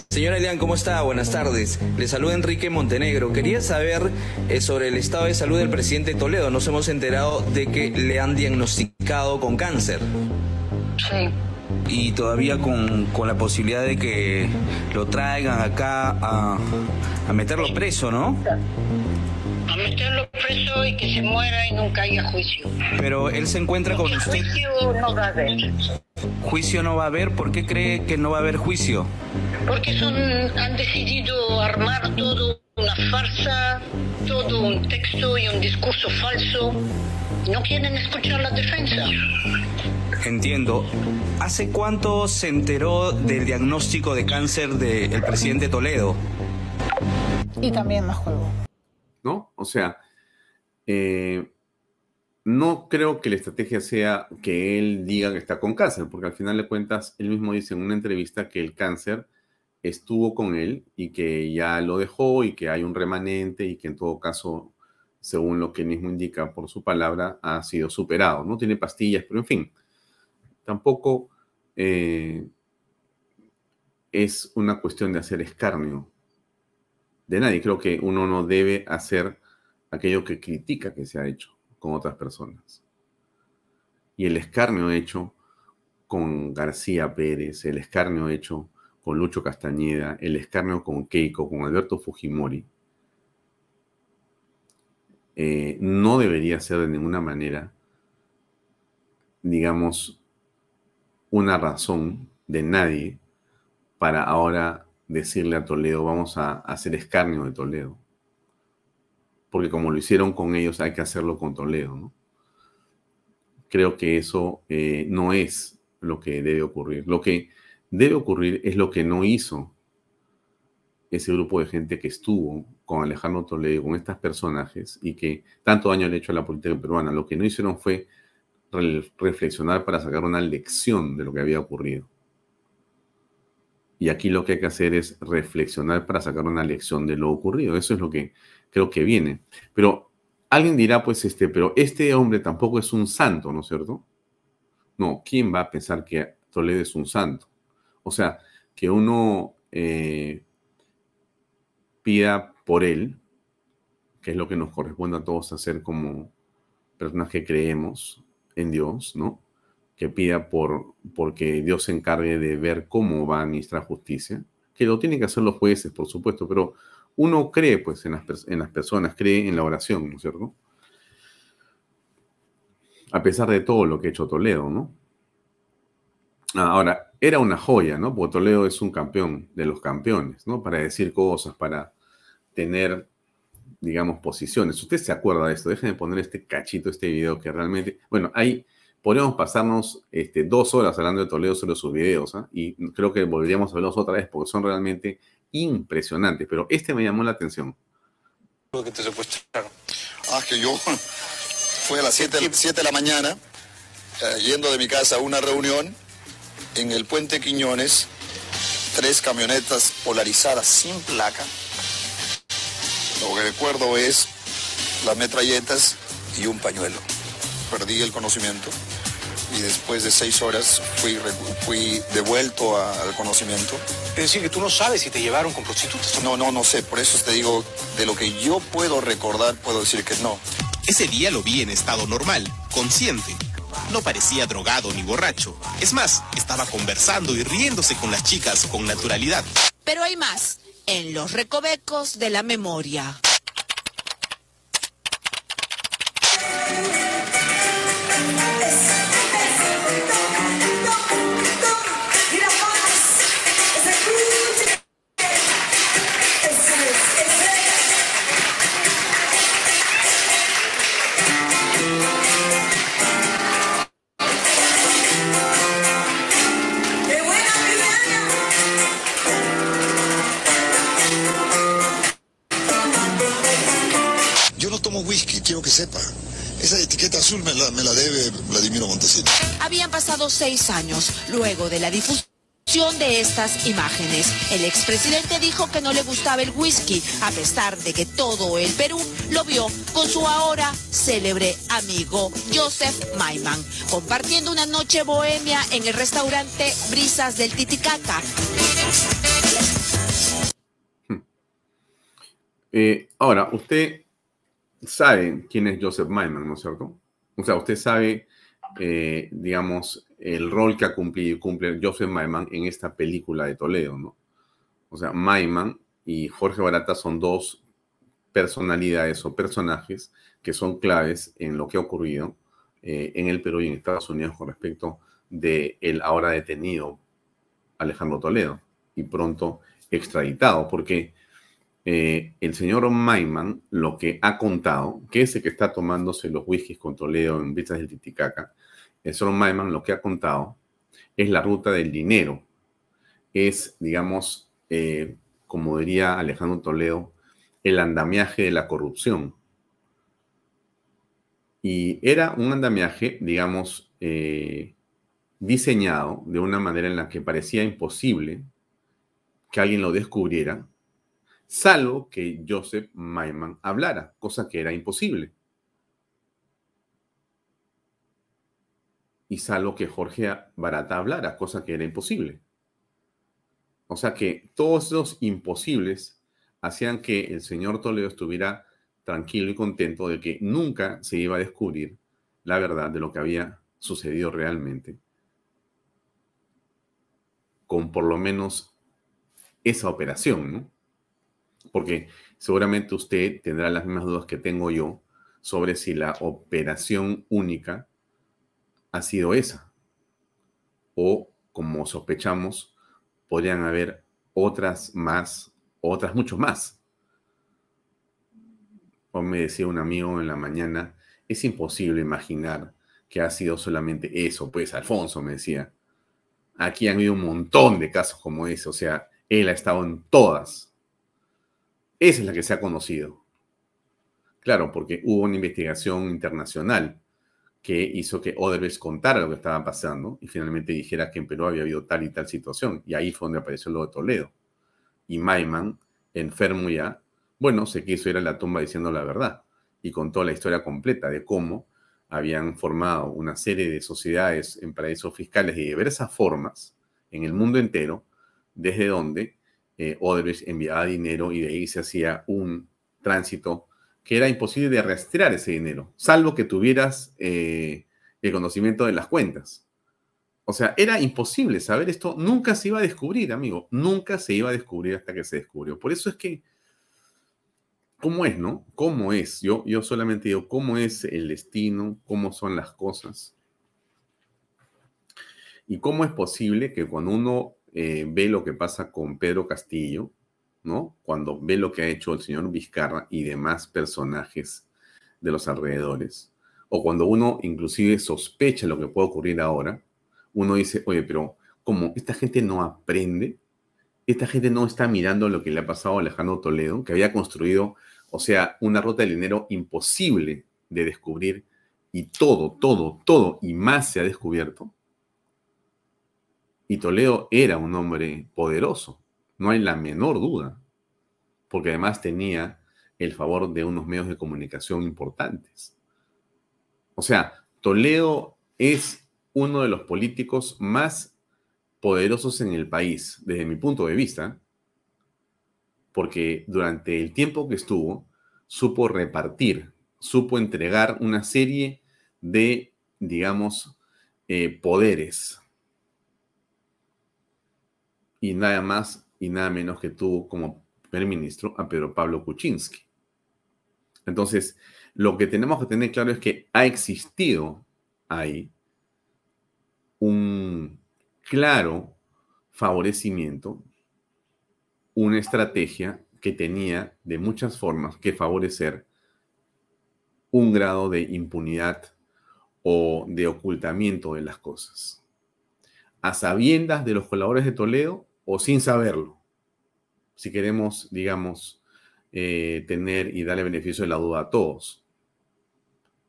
Señora Elian, ¿cómo está? Buenas tardes. Le saluda Enrique Montenegro. Quería saber eh, sobre el estado de salud del presidente Toledo. Nos hemos enterado de que le han diagnosticado con cáncer. Sí. Y todavía con, la posibilidad de que lo traigan acá a, a meterlo preso, ¿no? A meterlo preso y que se muera y nunca haya juicio. Pero él se encuentra con usted. Juicio no va a haber. Juicio no va a haber. ¿Por qué cree que no va a haber juicio? Porque son, han decidido armar todo una farsa, todo un texto y un discurso falso. No quieren escuchar la defensa. Entiendo. ¿Hace cuánto se enteró del diagnóstico de cáncer del presidente Toledo? Y también más juego. ¿No? O sea, eh, no creo que la estrategia sea que él diga que está con cáncer, porque al final de cuentas, él mismo dice en una entrevista que el cáncer estuvo con él y que ya lo dejó y que hay un remanente y que en todo caso, según lo que él mismo indica por su palabra, ha sido superado. No tiene pastillas, pero en fin, tampoco eh, es una cuestión de hacer escarnio de nadie. Creo que uno no debe hacer aquello que critica que se ha hecho con otras personas. Y el escarnio hecho con García Pérez, el escarnio hecho con Lucho Castañeda, el escarnio con Keiko, con Alberto Fujimori, eh, no debería ser de ninguna manera digamos, una razón de nadie para ahora decirle a Toledo, vamos a hacer escarnio de Toledo. Porque como lo hicieron con ellos, hay que hacerlo con Toledo. Creo que eso eh, no es lo que debe ocurrir. Lo que debe ocurrir es lo que no hizo ese grupo de gente que estuvo con Alejandro Toledo, con estos personajes, y que tanto daño le ha hecho a la política peruana. Lo que no hicieron fue reflexionar para sacar una lección de lo que había ocurrido. Y aquí lo que hay que hacer es reflexionar para sacar una lección de lo ocurrido. Eso es lo que creo que viene. Pero alguien dirá, pues, este, pero este hombre tampoco es un santo, ¿no es cierto? No, ¿quién va a pensar que Toledo es un santo? O sea, que uno eh, pida por él, que es lo que nos corresponde a todos hacer como personas que creemos en Dios, ¿no? Que pida por porque Dios se encargue de ver cómo va a administrar justicia, que lo tienen que hacer los jueces, por supuesto, pero uno cree pues en las, en las personas, cree en la oración, ¿no es cierto? A pesar de todo lo que ha hecho Toledo, ¿no? Ahora, era una joya, ¿no? Porque Toledo es un campeón de los campeones, ¿no? Para decir cosas, para tener, digamos, posiciones. Usted se acuerda de esto, déjenme poner este cachito, este video que realmente, bueno, ahí podríamos pasarnos este, dos horas hablando de Toledo sobre sus videos, ¿ah? y creo que volveríamos a verlos otra vez porque son realmente impresionantes, pero este me llamó la atención. que te secuestraron? Ah, que yo fue a las 7 de la mañana, eh, yendo de mi casa a una reunión, en el puente Quiñones tres camionetas polarizadas sin placa. Lo que recuerdo es las metralletas y un pañuelo. Perdí el conocimiento y después de seis horas fui, fui devuelto al conocimiento. Es decir, que tú no sabes si te llevaron con prostitutas. No, no, no sé. Por eso te digo, de lo que yo puedo recordar, puedo decir que no. Ese día lo vi en estado normal, consciente. No parecía drogado ni borracho. Es más, estaba conversando y riéndose con las chicas con naturalidad. Pero hay más, en los recovecos de la memoria. Me la, debe Vladimiro Montesinos. Habían pasado seis años luego de la difusión de estas imágenes. El expresidente dijo que no le gustaba el whisky, a pesar de que todo el Perú lo vio con su ahora célebre amigo Joseph Maiman, compartiendo una noche bohemia en el restaurante Brisas del Titicaca. Eh, ahora, usted sabe quién es Joseph Maiman, ¿no es cierto? O sea, usted sabe, eh, digamos, el rol que ha cumplido cumple Joseph Maiman en esta película de Toledo, ¿no? O sea, Maiman y Jorge Barata son dos personalidades o personajes que son claves en lo que ha ocurrido eh, en el Perú y en Estados Unidos con respecto de el ahora detenido Alejandro Toledo y pronto extraditado, porque eh, el señor Maiman lo que ha contado, que es el que está tomándose los whiskies con Toledo en vistas del Titicaca, el señor Maiman lo que ha contado es la ruta del dinero. Es, digamos, eh, como diría Alejandro Toledo, el andamiaje de la corrupción. Y era un andamiaje, digamos, eh, diseñado de una manera en la que parecía imposible que alguien lo descubriera salvo que Joseph Maiman hablara, cosa que era imposible. Y salvo que Jorge Barata hablara, cosa que era imposible. O sea que todos esos imposibles hacían que el señor Toledo estuviera tranquilo y contento de que nunca se iba a descubrir la verdad de lo que había sucedido realmente. Con por lo menos esa operación, ¿no? Porque seguramente usted tendrá las mismas dudas que tengo yo sobre si la operación única ha sido esa. O, como sospechamos, podrían haber otras más, otras mucho más. Me decía un amigo en la mañana, es imposible imaginar que ha sido solamente eso, pues Alfonso me decía. Aquí han habido un montón de casos como ese, o sea, él ha estado en todas. Esa es la que se ha conocido. Claro, porque hubo una investigación internacional que hizo que Odebrecht contara lo que estaba pasando y finalmente dijera que en Perú había habido tal y tal situación. Y ahí fue donde apareció lo de Toledo. Y Maiman, enfermo ya, bueno, se quiso ir a la tumba diciendo la verdad y contó la historia completa de cómo habían formado una serie de sociedades en paraísos fiscales de diversas formas en el mundo entero, desde donde eh, Odebrecht enviaba dinero y de ahí se hacía un tránsito que era imposible de rastrear ese dinero, salvo que tuvieras eh, el conocimiento de las cuentas. O sea, era imposible saber esto, nunca se iba a descubrir, amigo, nunca se iba a descubrir hasta que se descubrió. Por eso es que, ¿cómo es, no? ¿Cómo es? Yo, yo solamente digo, ¿cómo es el destino? ¿Cómo son las cosas? ¿Y cómo es posible que cuando uno eh, ve lo que pasa con Pedro Castillo, ¿no? Cuando ve lo que ha hecho el señor Vizcarra y demás personajes de los alrededores, o cuando uno inclusive sospecha lo que puede ocurrir ahora, uno dice, oye, pero ¿cómo? ¿Esta gente no aprende? ¿Esta gente no está mirando lo que le ha pasado a Alejandro Toledo, que había construido, o sea, una ruta de dinero imposible de descubrir y todo, todo, todo y más se ha descubierto? Y Toledo era un hombre poderoso, no hay la menor duda, porque además tenía el favor de unos medios de comunicación importantes. O sea, Toledo es uno de los políticos más poderosos en el país, desde mi punto de vista, porque durante el tiempo que estuvo, supo repartir, supo entregar una serie de, digamos, eh, poderes. Y nada más y nada menos que tuvo como primer ministro a Pedro Pablo Kuczynski. Entonces, lo que tenemos que tener claro es que ha existido ahí un claro favorecimiento, una estrategia que tenía de muchas formas que favorecer un grado de impunidad o de ocultamiento de las cosas. A sabiendas de los colaboradores de Toledo, o sin saberlo, si queremos, digamos, eh, tener y darle beneficio de la duda a todos.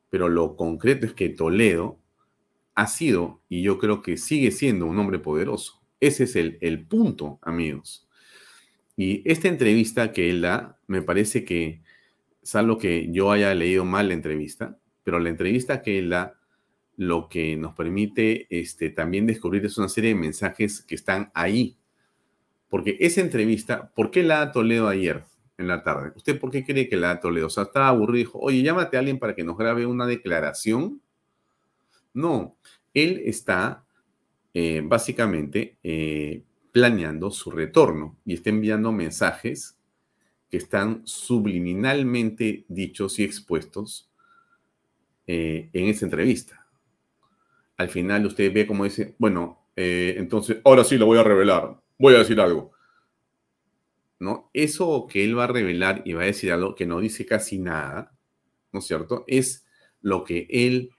Pero lo concreto es que Toledo ha sido, y yo creo que sigue siendo un hombre poderoso. Ese es el, el punto, amigos. Y esta entrevista que él da, me parece que, salvo que yo haya leído mal la entrevista, pero la entrevista que él da lo que nos permite este, también descubrir es una serie de mensajes que están ahí porque esa entrevista, ¿por qué la da Toledo ayer en la tarde? ¿Usted por qué cree que la da Toledo? O sea, estaba aburrido y dijo, oye, llámate a alguien para que nos grabe una declaración. No, él está eh, básicamente eh, planeando su retorno y está enviando mensajes que están subliminalmente dichos y expuestos eh, en esa entrevista. Al final usted ve como dice, bueno, entonces ahora sí lo voy a revelar voy a decir algo. ¿No? Eso que él va a revelar y va a decir algo que no dice casi nada, ¿no es cierto? Es lo que él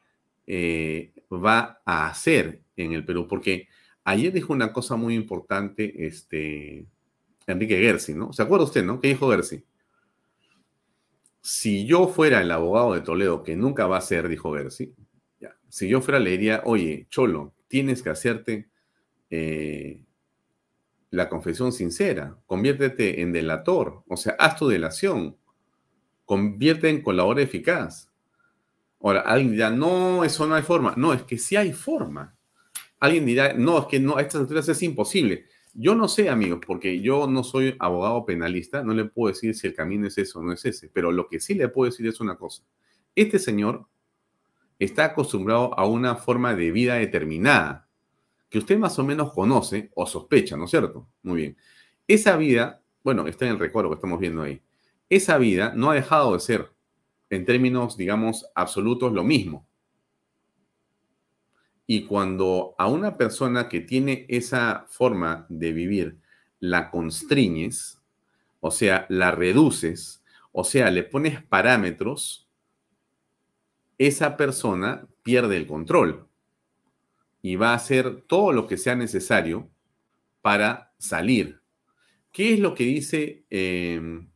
eh, va a hacer en el Perú, porque ayer dijo una cosa muy importante, este, Enrique Gersi, ¿no? ¿Se acuerda usted, no? ¿Qué dijo Gersi? Si yo fuera el abogado de Toledo, que nunca va a ser, dijo Gersi, si yo fuera le diría, oye, Cholo, tienes que hacerte eh, la confesión sincera, conviértete en delator, o sea, haz tu delación, convierte en colaborador eficaz. Ahora, alguien dirá, no, eso no hay forma. No, es que sí hay forma. Alguien dirá, no, es que no, a estas alturas es imposible. Yo no sé, amigos, porque yo no soy abogado penalista, no le puedo decir si el camino es ese o no es ese, pero lo que sí le puedo decir es una cosa. Este señor está acostumbrado a una forma de vida determinada que usted más o menos conoce o sospecha, ¿no es cierto? Muy bien. Esa vida, bueno, está en el recuerdo que estamos viendo ahí. Esa vida no ha dejado de ser, en términos, digamos, absolutos, lo mismo. Y cuando a una persona que tiene esa forma de vivir la constriñes, o sea, la reduces, o sea, le pones parámetros, esa persona pierde el control y va a hacer todo lo que sea necesario para salir. ¿Qué es lo que dice em,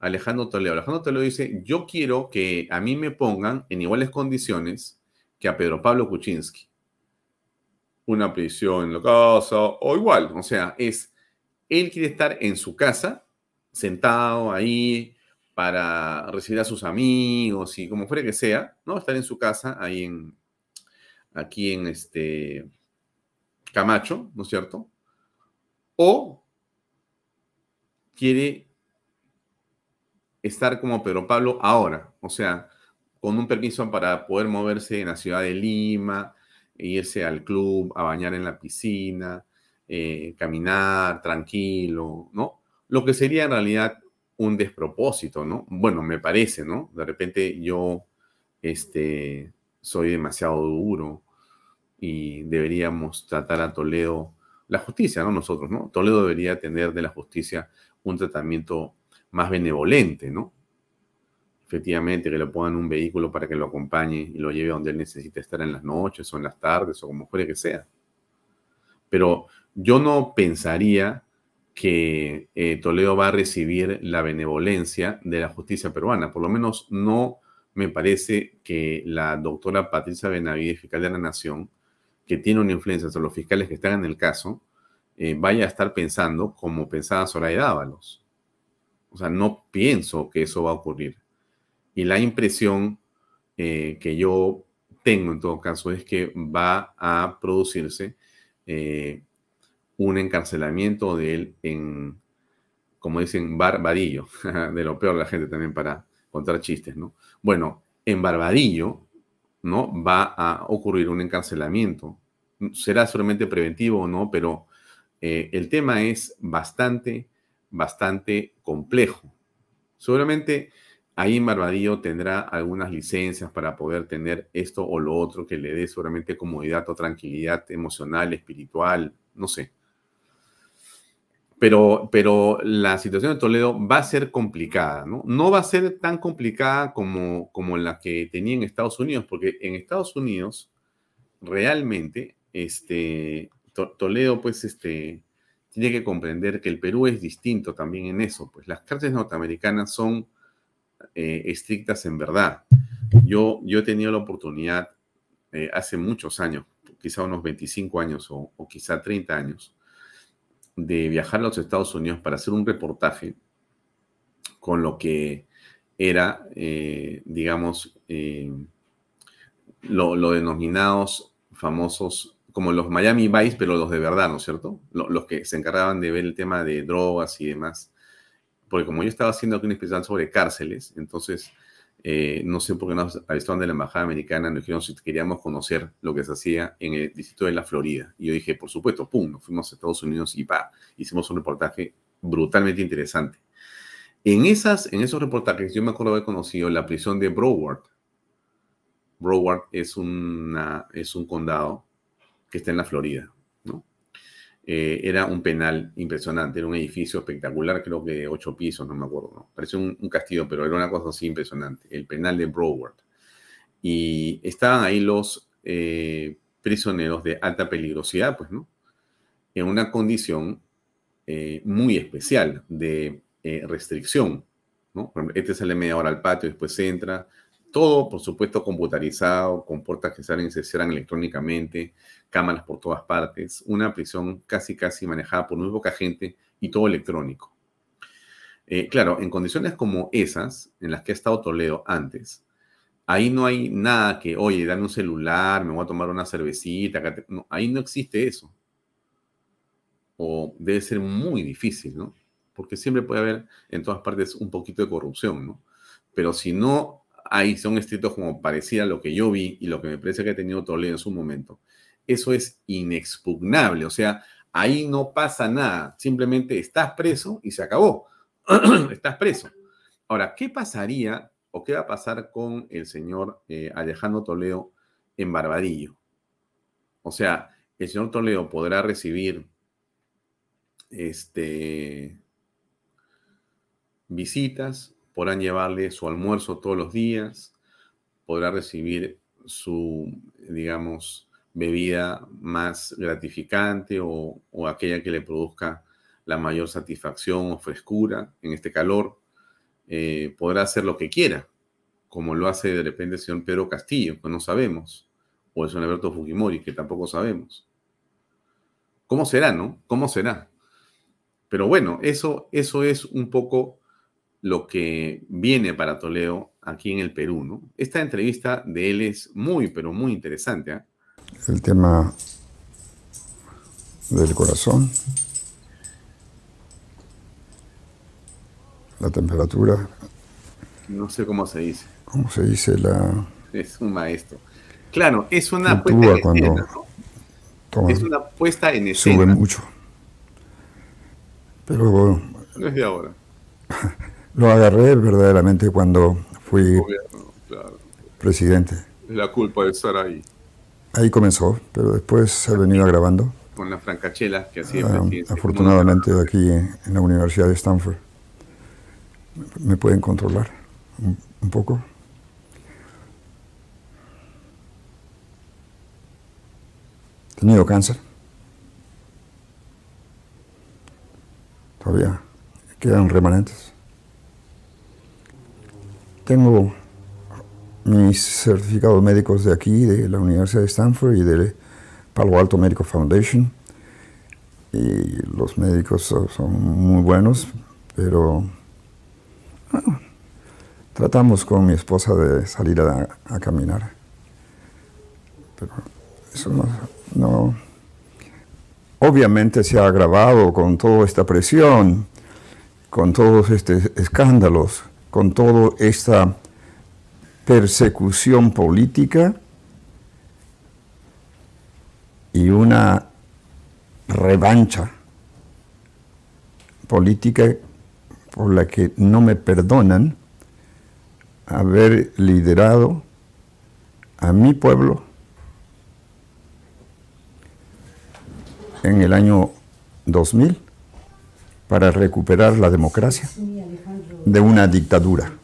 Alejandro Toledo? Alejandro Toledo dice, yo quiero que a mí me pongan en iguales condiciones que a Pedro Pablo Kuczynski. Una prisión en la casa o igual, o sea, es, él quiere estar en su casa, sentado ahí para recibir a sus amigos y como fuera que sea, ¿no? Estar en su casa ahí en, aquí en este Camacho, ¿no es cierto? O quiere estar como Pedro Pablo ahora, o sea, con un permiso para poder moverse en la ciudad de Lima, irse al club, a bañar en la piscina, eh, caminar tranquilo, ¿no? Lo que sería en realidad un despropósito, ¿no? Bueno, me parece, ¿no? De repente yo este, soy demasiado duro y deberíamos tratar a Toledo, la justicia, ¿no? Nosotros, ¿no? Toledo debería tener de la justicia un tratamiento más benevolente, ¿no? Efectivamente, que le pongan un vehículo para que lo acompañe y lo lleve a donde él necesite estar en las noches o en las tardes o como fuera que sea. Pero yo no pensaría que eh, Toledo va a recibir la benevolencia de la justicia peruana. Por lo menos no me parece que la doctora Patricia Benavides, fiscal de la Nación, que tiene una influencia sobre los fiscales que están en el caso, eh, vaya a estar pensando como pensaba Soraya Dávalos. O sea, no pienso que eso va a ocurrir. Y la impresión eh, que yo tengo en todo caso es que va a producirse eh, un encarcelamiento de él en, como dicen, Barbadillo, de lo peor la gente también para contar chistes, ¿no? Bueno, en Barbadillo, ¿no? Va a ocurrir un encarcelamiento. Será solamente preventivo o no, pero eh, el tema es bastante, bastante complejo. Seguramente ahí en Barbadillo tendrá algunas licencias para poder tener esto o lo otro que le dé seguramente comodidad o tranquilidad emocional, espiritual, no sé. Pero, pero la situación de Toledo va a ser complicada, ¿no? No va a ser tan complicada como, como la que tenía en Estados Unidos, porque en Estados Unidos realmente este, Toledo, pues, este, tiene que comprender que el Perú es distinto también en eso, pues las cárceles norteamericanas son eh, estrictas en verdad. Yo, yo he tenido la oportunidad eh, hace muchos años, quizá unos 25 años o, quizá 30 años, de viajar a los Estados Unidos para hacer un reportaje con lo que era, eh, digamos, lo, lo, denominados famosos como los Miami Vice, pero los de verdad, ¿no es cierto? Los que se encargaban de ver el tema de drogas y demás. Porque como yo estaba haciendo aquí una especial sobre cárceles, entonces eh, no sé por qué nos avisaron de la Embajada Americana, nos dijeron si queríamos conocer lo que se hacía en el distrito de la Florida. Y yo dije, por supuesto, pum, nos fuimos a Estados Unidos y pa, hicimos un reportaje brutalmente interesante. En, esas, en esos reportajes yo me acuerdo haber conocido la prisión de Broward. Broward es, una, es un condado que está en la Florida. Eh, era un penal impresionante, era un edificio espectacular, creo que ocho pisos, no me acuerdo, ¿no? parecía un, castillo, pero era una cosa así impresionante, el penal de Broward. Y estaban ahí los eh, prisioneros de alta peligrosidad, pues, ¿no? En una condición eh, muy especial de restricción, ¿no? Este sale media hora al patio, después entra, todo, por supuesto, computarizado, con puertas que salen y se cierran electrónicamente, cámaras por todas partes, una prisión casi, casi manejada por muy poca gente y todo electrónico. Eh, claro, en condiciones como esas, en las que ha estado Toledo antes, ahí no hay nada que, oye, dame un celular, me voy a tomar una cervecita, ahí no existe eso. O debe ser muy difícil, ¿no? Porque siempre puede haber en todas partes un poquito de corrupción, ¿no? Pero si no ahí son estrictos como parecía lo que yo vi y lo que me parece que ha tenido Toledo en su momento. Eso es inexpugnable, o sea, ahí no pasa nada, simplemente estás preso y se acabó. estás preso. Ahora, ¿qué pasaría o qué va a pasar con el señor eh, Alejandro Toledo en Barbadillo? O sea, el señor Toledo podrá recibir este, visitas, podrán llevarle su almuerzo todos los días, podrá recibir su, digamos, bebida más gratificante o, o, aquella que le produzca la mayor satisfacción o frescura en este calor. Eh, podrá hacer lo que quiera, como lo hace de repente el señor Pedro Castillo, que no sabemos, o el señor Alberto Fujimori, que tampoco sabemos. ¿Cómo será, no? ¿Cómo será? Pero bueno, eso, eso es un poco lo que viene para Toledo aquí en el Perú, ¿no? Esta entrevista de él es muy, pero muy interesante. ¿eh? El tema del corazón, la temperatura. No sé cómo se dice. ¿Cómo se dice la...? Es un maestro. Claro, es una puesta en escena, ¿no? Es una puesta en escena. Sube mucho. Pero... No es de ahora. Lo agarré verdaderamente cuando fui claro. presidente. Es la culpa de estar ahí. Ahí comenzó, pero después se ha venido agravando. Con la francachela que hacía uh, Afortunadamente aquí en la Universidad de Stanford me pueden controlar un, un poco. He tenido cáncer. Todavía quedan remanentes. Tengo mis certificados médicos de aquí, de la Universidad de Stanford y de Palo Alto Medical Foundation. Y los médicos son muy buenos, pero tratamos con mi esposa de salir a, caminar. Pero eso no, Obviamente se ha agravado con toda esta presión, con todos estos escándalos con toda esta persecución política y una revancha política por la que no me perdonan haber liderado a mi pueblo en el año 2000 para recuperar la democracia de una dictadura.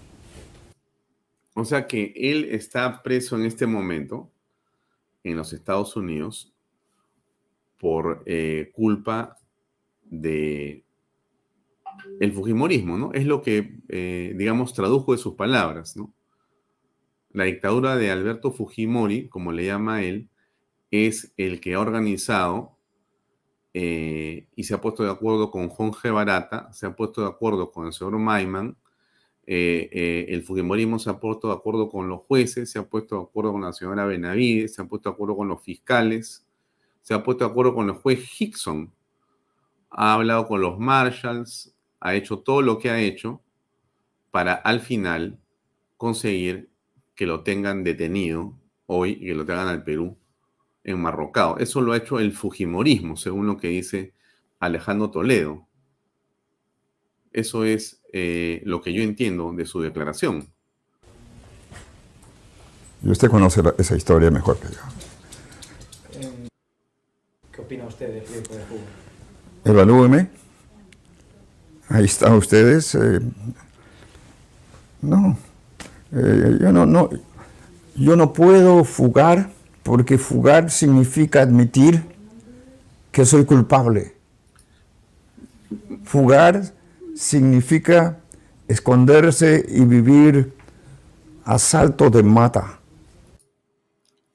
O sea que él está preso en este momento en los Estados Unidos por eh, culpa de el Fujimorismo, ¿no? Es lo que, eh, digamos, tradujo de sus palabras, ¿no? La dictadura de Alberto Fujimori, como le llama él, es el que ha organizado eh, y se ha puesto de acuerdo con Jorge Barata, se ha puesto de acuerdo con el señor Maiman, eh, eh, el Fujimorismo se ha puesto de acuerdo con los jueces, se ha puesto de acuerdo con la señora Benavides, se ha puesto de acuerdo con los fiscales, se ha puesto de acuerdo con el juez Hickson, ha hablado con los marshals, ha hecho todo lo que ha hecho para al final conseguir que lo tengan detenido hoy y que lo tengan al Perú enmarrocado. Eso lo ha hecho el Fujimorismo, según lo que dice Alejandro Toledo. Eso es eh, lo que yo entiendo de su declaración. Y usted conoce la, esa historia mejor que yo. ¿Qué opina usted del río de fútbol? Evalúeme. Ahí están ustedes. Eh, no, eh, yo no, no, yo no puedo fugar porque fugar significa admitir que soy culpable. Fugar significa esconderse y vivir a salto de mata.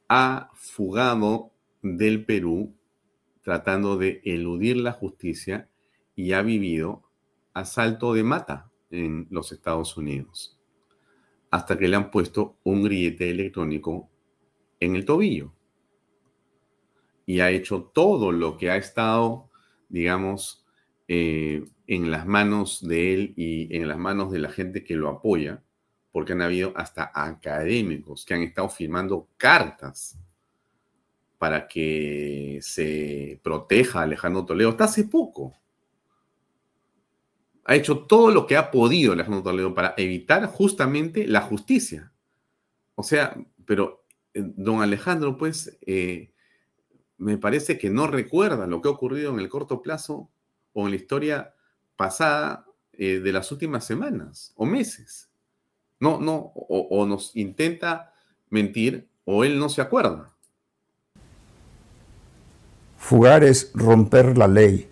Ha fugado del Perú tratando de eludir la justicia y ha vivido a salto de mata en los Estados Unidos, hasta que le han puesto un grillete electrónico en el tobillo. Y ha hecho todo lo que ha estado, digamos, eh, en las manos de él y en las manos de la gente que lo apoya, porque han habido hasta académicos que han estado firmando cartas para que se proteja a Alejandro Toledo hasta hace poco. Ha hecho todo lo que ha podido Alejandro Toledo para evitar justamente la justicia. O sea, pero don Alejandro, pues, eh, me parece que no recuerda lo que ha ocurrido en el corto plazo o en la historia pasada eh, de las últimas semanas o meses. No, no, o, o nos intenta mentir o él no se acuerda. Fugar es romper la ley,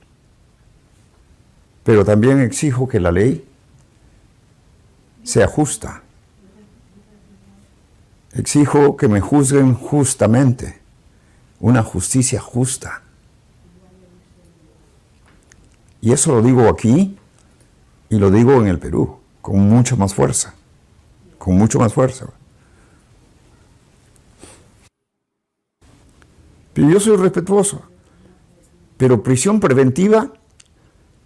pero también exijo que la ley sea justa. Exijo que me juzguen justamente, una justicia justa. Y eso lo digo aquí y lo digo en el Perú, con mucha más fuerza, con mucho más fuerza. Yo soy respetuoso. Pero prisión preventiva,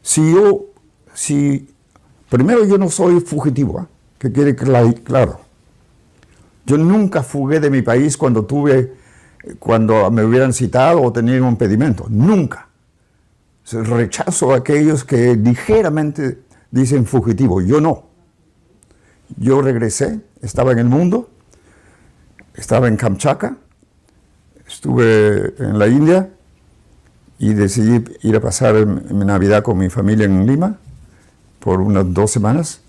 si yo, si, primero yo no soy fugitivo, ¿eh? que quede claro. Yo nunca fugué de mi país cuando tuve, cuando me hubieran citado o tenía un impedimento. Nunca. Rechazo a aquellos que ligeramente dicen fugitivo. Yo no. Yo regresé, estaba en el mundo, estaba en Kamchatka, estuve en la India y decidí ir a pasar mi Navidad con mi familia en Lima por unas dos semanas.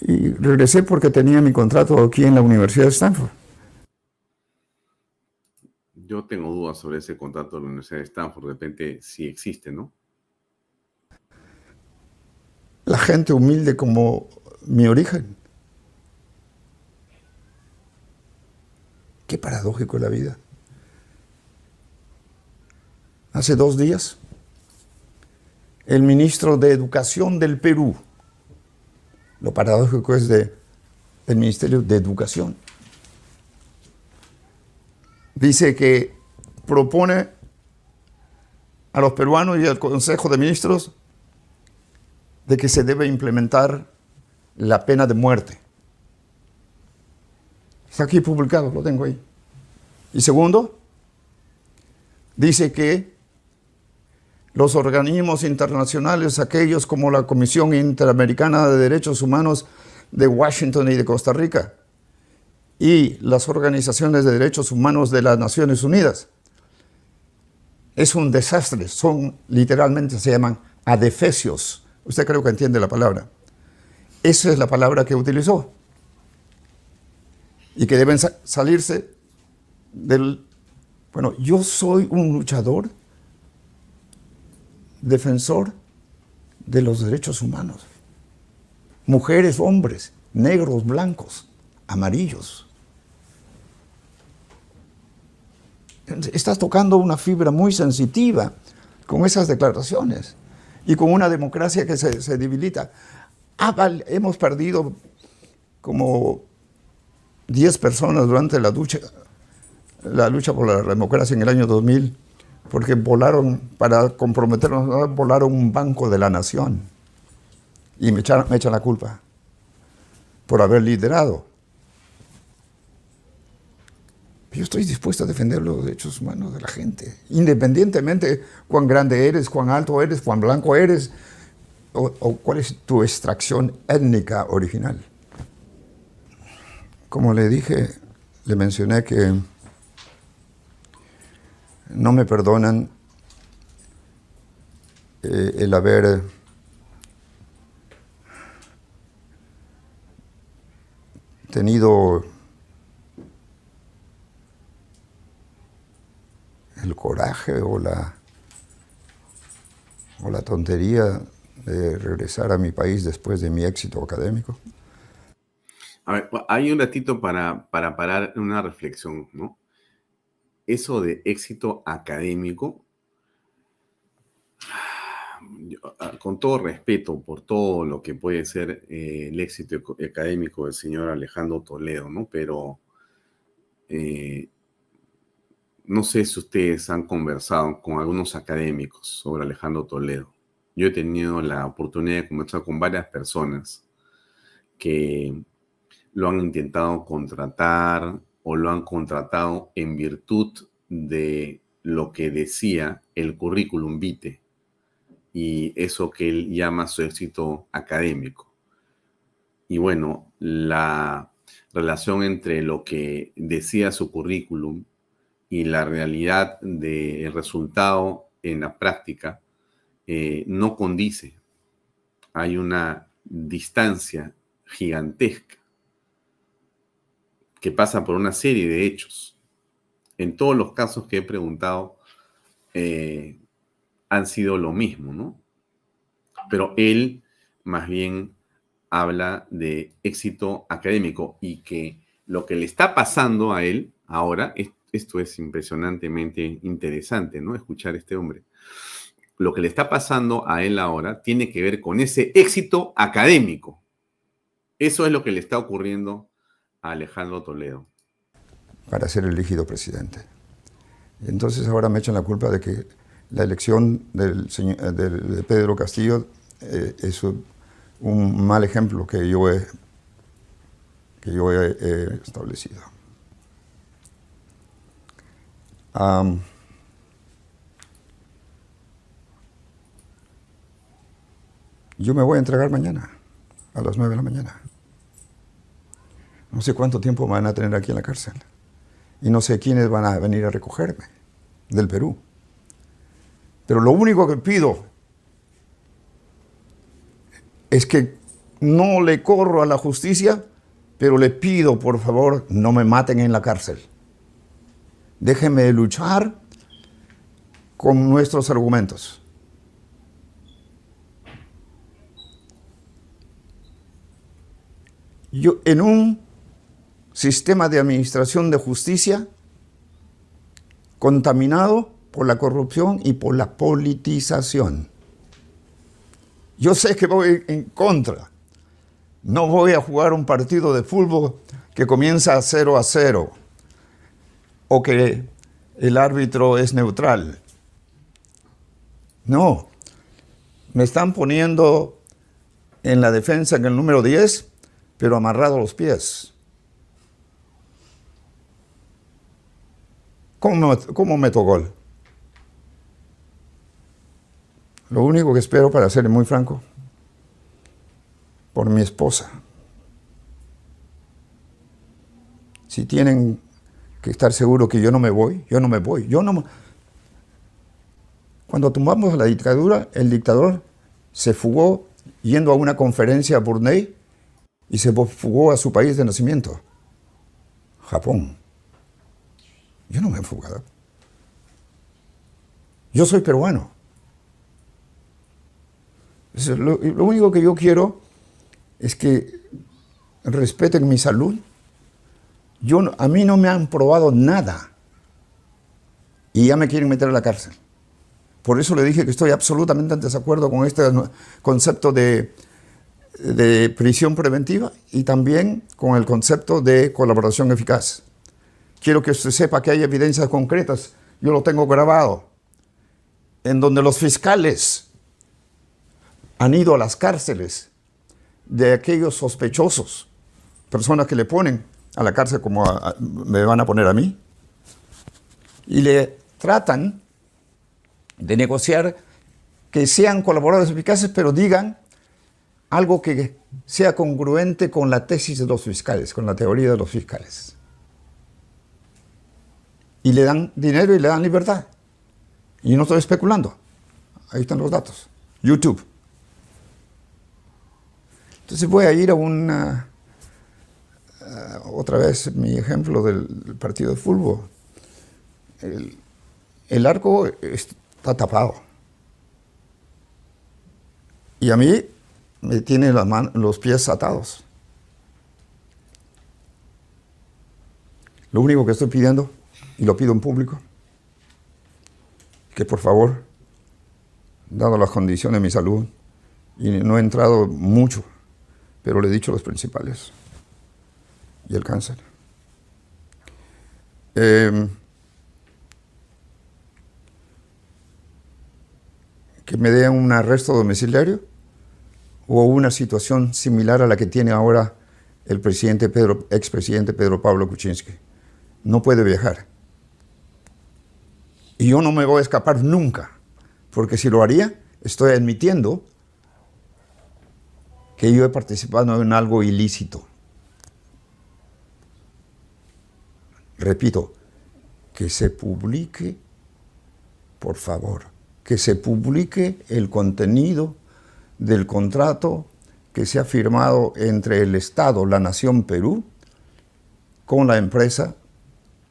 Y regresé porque tenía mi contrato aquí en la Universidad de Stanford. Yo tengo dudas sobre ese contrato de la Universidad de Stanford, de repente sí existe, ¿no? La gente humilde como mi origen. Qué paradójico la vida. Hace dos días, el ministro de Educación del Perú, lo paradójico es de el Ministerio de Educación. Dice que propone a los peruanos y al Consejo de Ministros de que se debe implementar la pena de muerte. Está aquí publicado, lo tengo ahí. Y segundo, dice que los organismos internacionales, aquellos como la Comisión Interamericana de Derechos Humanos de Washington y de Costa Rica, y las organizaciones de derechos humanos de las Naciones Unidas. Es un desastre, son literalmente se llaman adefesios. Usted creo que entiende la palabra. Esa es la palabra que utilizó. Y que deben salirse del... Bueno, yo soy un luchador defensor de los derechos humanos. Mujeres, hombres, negros, blancos, amarillos. Estás tocando una fibra muy sensitiva con esas declaraciones y con una democracia que se, debilita. Ah, hemos perdido como 10 personas durante la lucha, la lucha por la democracia en el año 2000 porque volaron, para comprometernos, volaron un banco de la nación y me echan, me la culpa por haber liderado. Yo estoy dispuesto a defender los derechos humanos de la gente, independientemente cuán grande eres, cuán alto eres, cuán blanco eres, o cuál es tu extracción étnica original. Como le dije, le mencioné que no me perdonan eh, el haber tenido el coraje o la, o la tontería de regresar a mi país después de mi éxito académico. A ver, hay un ratito para, para parar una reflexión, ¿no? Eso de éxito académico, ah, con todo respeto por todo lo que puede ser eh, el éxito académico del señor Alejandro Toledo, ¿no? Pero eh, no sé si ustedes han conversado con algunos académicos sobre Alejandro Toledo. Yo he tenido la oportunidad de conversar con varias personas que lo han intentado contratar o lo han contratado en virtud de lo que decía el currículum vitae y eso que él llama su éxito académico. Y bueno, la relación entre lo que decía su currículum y la realidad del resultado en la práctica eh, no condice. Hay una distancia gigantesca que pasa por una serie de hechos. En todos los casos que he preguntado eh, han sido lo mismo, ¿no? Pero él más bien habla de éxito académico y que lo que le está pasando a él ahora, esto es impresionantemente interesante, ¿no? Escuchar a este hombre. Lo que le está pasando a él ahora tiene que ver con ese éxito académico. Eso es lo que le está ocurriendo Alejandro Toledo. Para ser elegido presidente. Entonces ahora me echan la culpa de que la elección del de Pedro Castillo eh, es un mal ejemplo que yo he, que yo he, establecido. yo me voy a entregar mañana, a las 9 de la mañana. No sé cuánto tiempo me van a tener aquí en la cárcel. Y no sé quiénes van a venir a recogerme del Perú. Pero lo único que pido es que no le corro a la justicia, pero le pido, por favor, no me maten en la cárcel. Déjenme luchar con nuestros argumentos. Yo, en un sistema de administración de justicia contaminado por la corrupción y por la politización. Yo sé que voy en contra. No voy a jugar un partido de fútbol que comienza a 0 a 0 o que el árbitro es neutral. No, me están poniendo en la defensa en el número 10, pero amarrado a los pies. ¿Cómo, cómo meto gol? Lo único que espero, para ser muy franco, por mi esposa. Si tienen que estar seguros que yo no me voy, yo no me voy. Yo no. Cuando tumbamos la dictadura, el dictador se fugó yendo a una conferencia a Brunei y se fugó a su país de nacimiento, Japón. Yo no me he fugado. Yo soy peruano. Lo, único que yo quiero es que respeten mi salud. Yo, a mí no me han probado nada y ya me quieren meter a la cárcel. Por eso le dije que estoy absolutamente en desacuerdo con este concepto de, de prisión preventiva y también con el concepto de colaboración eficaz. Quiero que usted sepa que hay evidencias concretas, yo lo tengo grabado, en donde los fiscales han ido a las cárceles de aquellos sospechosos, personas que le ponen a la cárcel como me van a poner a mí, y le tratan de negociar que sean colaboradores eficaces, pero digan algo que sea congruente con la tesis de los fiscales, con la teoría de los fiscales. Y le dan dinero y le dan libertad. Y no estoy especulando. Ahí están los datos. YouTube. Entonces voy a ir a una, otra vez mi ejemplo del partido de fútbol. El, arco está tapado. Y a mí me tienen los pies atados. Lo único que estoy pidiendo, y lo pido en público, que por favor, dado las condiciones de mi salud, y no he entrado mucho pero le he dicho los principales. Y el cáncer. Em, que me den un arresto domiciliario o una situación similar a la que tiene ahora el presidente Pedro, expresidente Pedro Pablo Kuczynski. No puede viajar. Y yo no me voy a escapar nunca, porque si lo haría, estoy admitiendo que yo he participado en algo ilícito. Repito, que se publique, por favor, que se publique el contenido del contrato que se ha firmado entre el Estado, la Nación Perú, con la empresa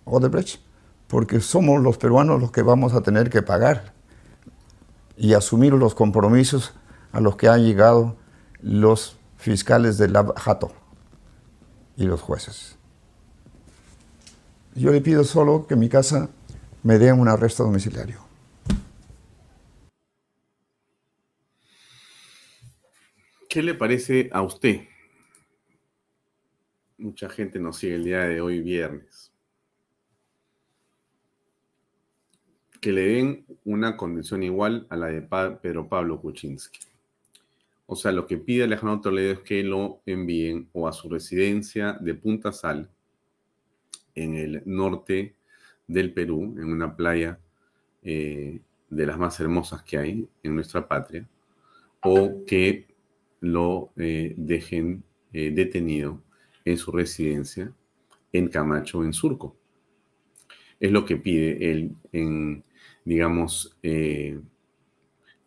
Odebrecht, porque somos los peruanos los que vamos a tener que pagar y asumir los compromisos a los que han llegado los fiscales de la Jato y los jueces. Yo le pido solo que en mi casa me den un arresto domiciliario. ¿Qué le parece a usted? Mucha gente nos sigue el día de hoy, viernes. Que le den una condición igual a la de Pedro Pablo Kuczynski. O sea, lo que pide Alejandro Toledo es que lo envíen o a su residencia de Punta Sal, en el norte del Perú, en una playa eh, de las más hermosas que hay en nuestra patria, o que lo eh, dejen eh, detenido en su residencia en Camacho, en Surco. Es lo que pide él en, digamos,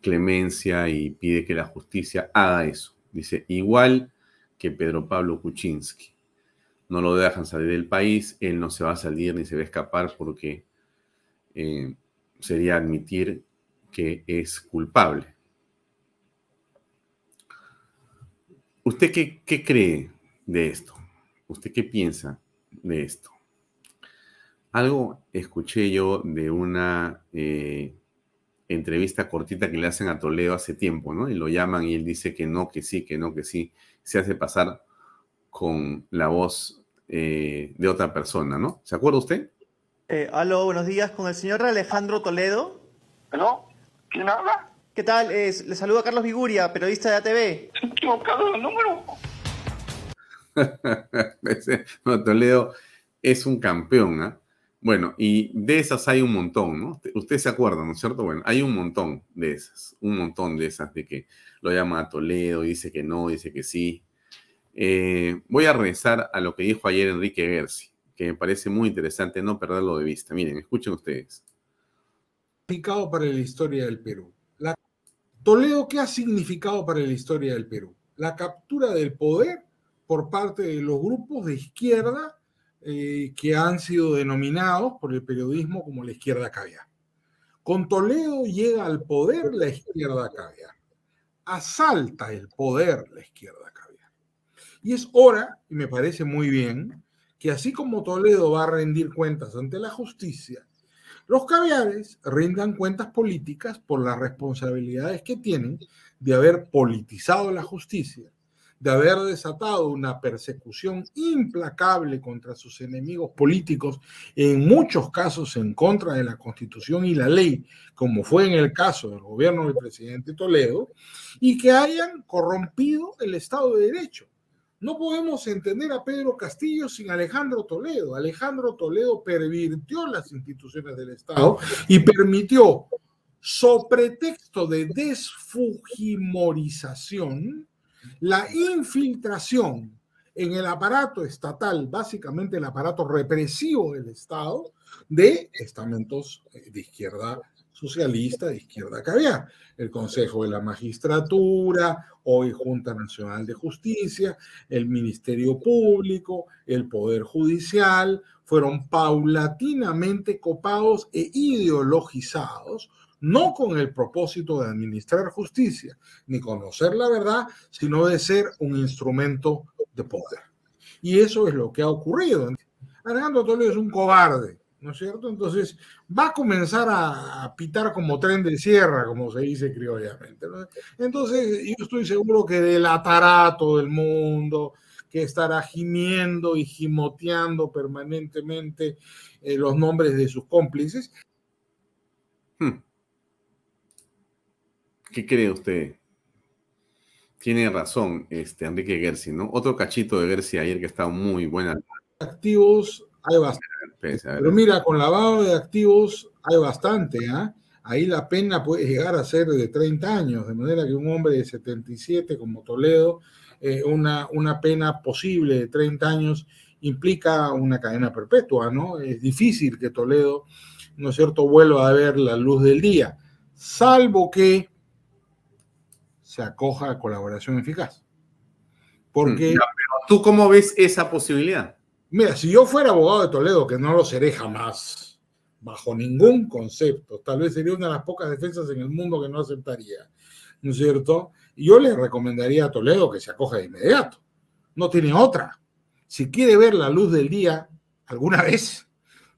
clemencia y pide que la justicia haga eso. Dice, igual que Pedro Pablo Kuczynski no lo dejan salir del país, él no se va a salir ni se va a escapar porque eh, sería admitir que es culpable. ¿Usted qué, cree de esto? ¿Usted qué piensa de esto? Algo escuché yo de una eh, entrevista cortita que le hacen a Toledo hace tiempo, ¿no? Y lo llaman y él dice que no, que sí, que no, que sí. Se hace pasar con la voz eh, de otra persona, ¿no? ¿Se acuerda usted? Eh, aló, buenos días, con el señor Alejandro Toledo. ¿Aló? ¿Quién habla? ¿Qué tal? le saluda Carlos Viguria, periodista de ATV. equivocado el número. no, Toledo es un campeón, ¿ah? Bueno, y de esas hay un montón, ¿no? Usted se acuerda, ¿no es cierto? Bueno, hay un montón de esas, un montón de esas de que lo llama a Toledo, dice que no, dice que sí. Eh, voy a regresar a lo que dijo ayer Enrique Gersi, que me parece muy interesante no perderlo de vista. Miren, escuchen ustedes. Significado para la historia del Perú. La... Toledo, ¿qué ha significado para la historia del Perú? La captura del poder por parte de los grupos de izquierda eh, que han sido denominados por el periodismo como la izquierda caviar. Con Toledo llega al poder la izquierda caviar. Asalta el poder la izquierda y es hora, y me parece muy bien, que así como Toledo va a rendir cuentas ante la justicia, los caviares rindan cuentas políticas por las responsabilidades que tienen de haber politizado la justicia, de haber desatado una persecución implacable contra sus enemigos políticos, en muchos casos en contra de la constitución y la ley, como fue en el caso del gobierno del presidente Toledo, y que hayan corrompido el Estado de Derecho no podemos entender a Pedro Castillo sin Alejandro Toledo. Alejandro Toledo pervirtió las instituciones del Estado y permitió, sobre pretexto de desfujimorización, la infiltración en el aparato estatal, básicamente el aparato represivo del Estado, de estamentos de izquierda socialista de izquierda caviar. El Consejo de la Magistratura, hoy Junta Nacional de Justicia, el Ministerio Público, el Poder Judicial, fueron paulatinamente copados e ideologizados, no con el propósito de administrar justicia, ni conocer la verdad, sino de ser un instrumento de poder. Y eso es lo que ha ocurrido. Alejandro Toledo es un cobarde, ¿no es cierto? Entonces va a comenzar a, pitar como tren de sierra, como se dice criollamente. Entonces yo estoy seguro que delatará a todo el mundo, que estará gimiendo y gimoteando permanentemente eh, los nombres de sus cómplices. Hmm. ¿Qué cree usted? Tiene razón este Enrique Gersi, ¿no? Otro cachito de Gersi ayer que estaba muy buena. Activos hay bastante. Pero mira, con lavado de activos hay bastante, ¿ah? Ahí la pena puede llegar a ser de 30 años, de manera que un hombre de 77 como Toledo, eh, una, una pena posible de 30 años implica una cadena perpetua, ¿no? Es difícil que Toledo, ¿no es cierto?, vuelva a ver la luz del día, salvo que se acoja a colaboración eficaz. Porque... Ya, pero ¿Tú cómo ves esa posibilidad? Mira, si yo fuera abogado de Toledo, que no lo seré jamás, bajo ningún concepto, tal vez sería una de las pocas defensas en el mundo que no aceptaría, ¿no es cierto? Yo le recomendaría a Toledo que se acoja de inmediato. No tiene otra. Si quiere ver la luz del día alguna vez,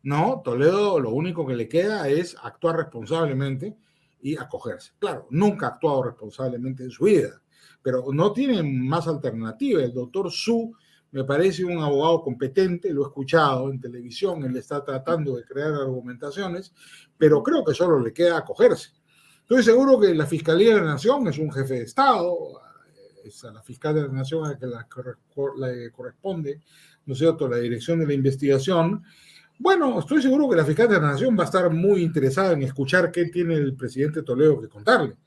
no, Toledo lo único que le queda es actuar responsablemente y acogerse. Claro, nunca ha actuado responsablemente en su vida, pero no tiene más alternativa. El doctor Su me parece un abogado competente, lo he escuchado en televisión, él está tratando de crear argumentaciones, pero creo que solo le queda acogerse. Estoy seguro que la Fiscalía de la Nación es un jefe de Estado, es a la fiscal de la Nación a la que le corresponde, ¿no es cierto?, la dirección de la investigación. Bueno, estoy seguro que la fiscal de la Nación va a estar muy interesada en escuchar qué tiene el presidente Toledo que contarle.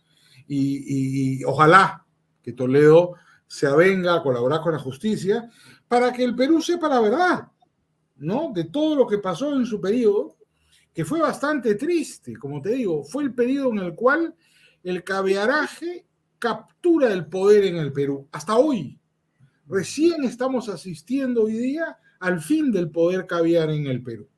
Y, ojalá que Toledo se avenga a colaborar con la justicia para que el Perú sepa la verdad, ¿no? De todo lo que pasó en su periodo que fue bastante triste, como te digo, fue el periodo en el cual el caviaraje captura el poder en el Perú, hasta hoy. Recién estamos asistiendo hoy día al fin del poder caviar en el Perú.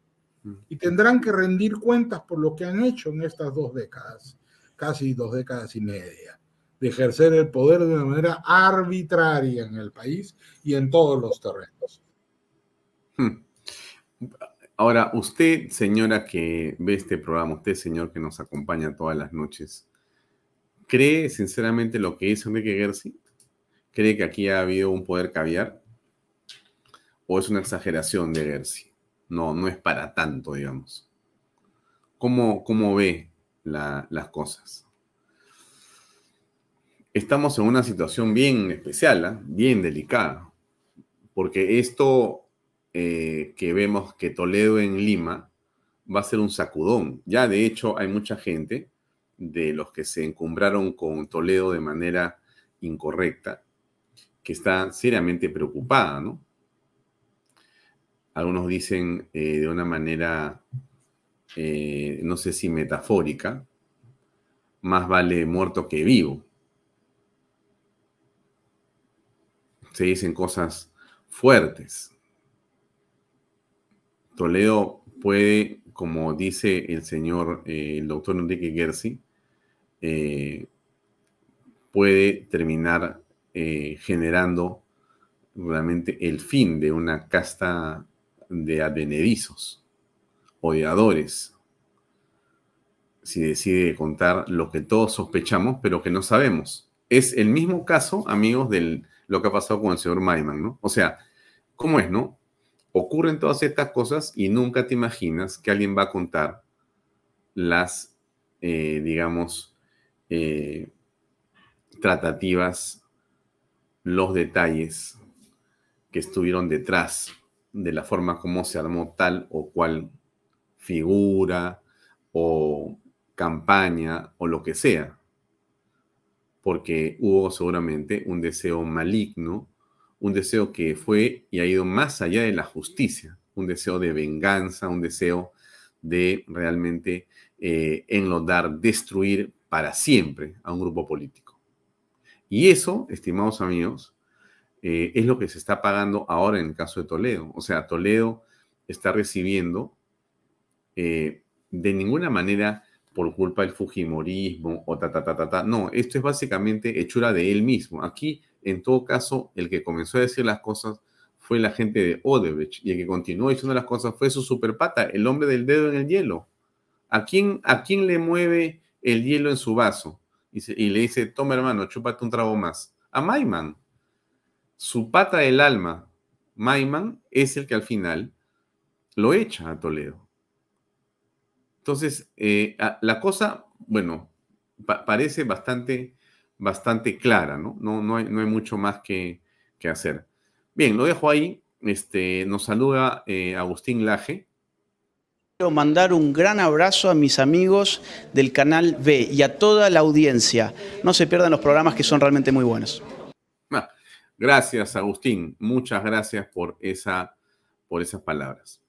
Y tendrán que rendir cuentas por lo que han hecho en estas dos décadas, casi dos décadas y media, de ejercer el poder de una manera arbitraria en el país y en todos los terrenos. Hmm. Ahora, usted, señora que ve este programa, usted, señor que nos acompaña todas las noches, ¿cree sinceramente lo que hizo Enrique Gersi? ¿Cree que aquí ha habido un poder caviar? ¿O es una exageración de Gersi? No, no es para tanto, digamos. ¿Cómo, cómo ve las cosas? Estamos en una situación bien especial, ¿eh? bien delicada, porque esto eh, que vemos que Toledo en Lima va a ser un sacudón. Ya de hecho hay mucha gente de los que se encumbraron con Toledo de manera incorrecta que está seriamente preocupada, ¿no? Algunos dicen eh, de una manera, eh, no sé si metafórica, más vale muerto que vivo. Se dicen cosas fuertes. Toledo puede, como dice el señor, eh, el doctor Enrique Gersi, puede terminar generando realmente el fin de una casta de advenedizos, odiadores, si decide contar lo que todos sospechamos, pero que no sabemos. Es el mismo caso, amigos, de lo que ha pasado con el señor Maiman, ¿no? O sea, ¿cómo es, no? ocurren todas estas cosas y nunca te imaginas que alguien va a contar las, eh, digamos, eh, tratativas, los detalles que estuvieron detrás de la forma como se armó tal o cual figura o campaña o lo que sea. Porque hubo seguramente un deseo maligno un deseo que fue y ha ido más allá de la justicia, un deseo de venganza, un deseo de realmente eh, enlodar, destruir para siempre a un grupo político. Y eso, estimados amigos, eh, es lo que se está pagando ahora en el caso de Toledo. O sea, Toledo está recibiendo eh, de ninguna manera por culpa del Fujimorismo o ta, ta, ta, ta, ta. No, esto es básicamente hechura de él mismo. Aquí en todo caso, el que comenzó a decir las cosas fue la gente de Odebrecht y el que continuó diciendo las cosas fue su superpata, el hombre del dedo en el hielo. ¿A quién, a quién le mueve el hielo en su vaso? Y, le dice, toma hermano, chúpate un trago más. A Maiman. Su pata del alma, Maiman, es el que al final lo echa a Toledo. Entonces, eh, la cosa, bueno, parece bastante bastante clara, ¿no? No, no, hay, mucho más que, hacer. Bien, lo dejo ahí. Este, nos saluda eh, Agustín Laje. Quiero mandar un gran abrazo a mis amigos del canal B y a toda la audiencia. No se pierdan los programas que son realmente muy buenos. Gracias, Agustín. Muchas gracias por esa por esas palabras.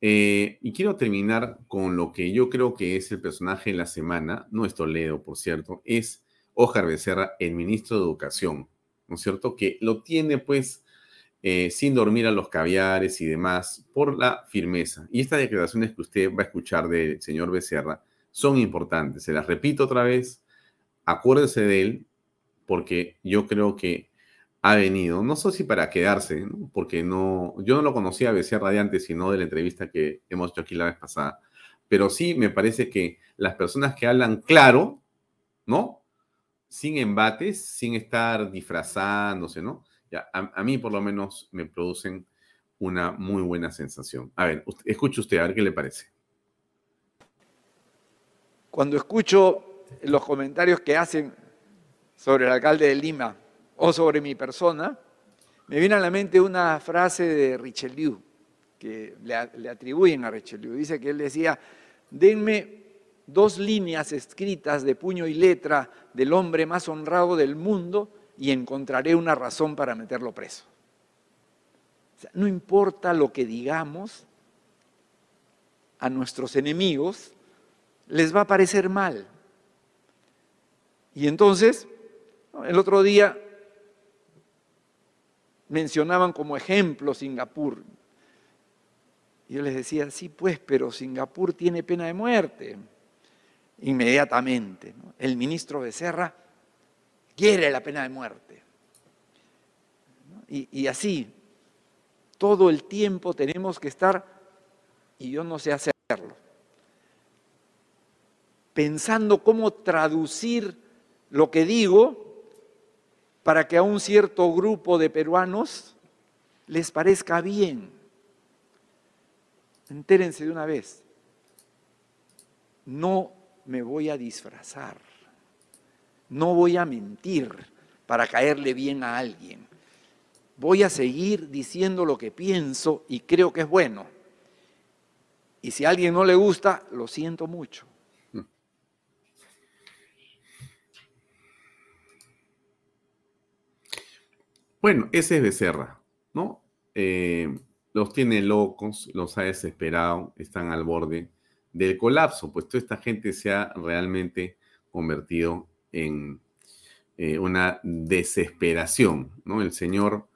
Eh, y quiero terminar con lo que yo creo que es el personaje de la semana, no es Toledo, por cierto, es Óscar Becerra, el ministro de Educación, ¿no es cierto? Que lo tiene pues eh, sin dormir a los caviares y demás por la firmeza. Y estas declaraciones que usted va a escuchar del señor Becerra son importantes. Se las repito otra vez, acuérdese de él, porque yo creo que ha venido, no sé si para quedarse, porque no, yo no lo conocía a Becerra de antes, sino de la entrevista que hemos hecho aquí la vez pasada, pero sí me parece que las personas que hablan claro, ¿no? Sin embates, sin estar disfrazándose, ¿no? A, mí por lo menos me producen una muy buena sensación. A ver, escuche usted, a ver qué le parece. Cuando escucho los comentarios que hacen sobre el alcalde de Lima, o sobre mi persona, me viene a la mente una frase de Richelieu, que le, atribuyen a Richelieu. Dice que él decía, denme dos líneas escritas de puño y letra del hombre más honrado del mundo y encontraré una razón para meterlo preso. no importa lo que digamos, a nuestros enemigos les va a parecer mal. Y entonces, el otro día mencionaban como ejemplo Singapur. Y yo les decía, sí, pues, pero Singapur tiene pena de muerte. Inmediatamente. El ministro Becerra quiere la pena de muerte. Y, y así, todo el tiempo tenemos que estar, y yo no sé hacerlo, pensando cómo traducir lo que digo para que a un cierto grupo de peruanos les parezca bien. Entérense de una vez, no me voy a disfrazar, no voy a mentir para caerle bien a alguien. Voy a seguir diciendo lo que pienso y creo que es bueno. Y si a alguien no le gusta, lo siento mucho. Bueno, ese es Becerra, ¿no? Eh, los tiene locos, los ha desesperado, están al borde del colapso, pues toda esta gente se ha realmente convertido en eh, una desesperación, ¿no? El señor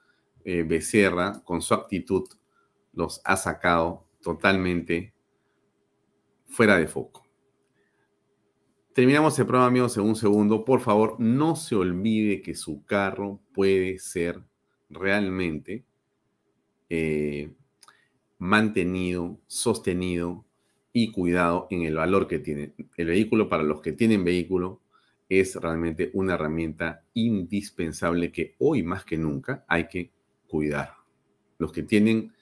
eh, Becerra, con su actitud, los ha sacado totalmente fuera de foco. Terminamos el programa, amigos, en un segundo. Por favor, no se olvide que su carro puede ser realmente eh, mantenido, sostenido y cuidado en el valor que tiene. El vehículo, para los que tienen vehículo, es realmente una herramienta indispensable que hoy más que nunca hay que cuidar. Los que tienen,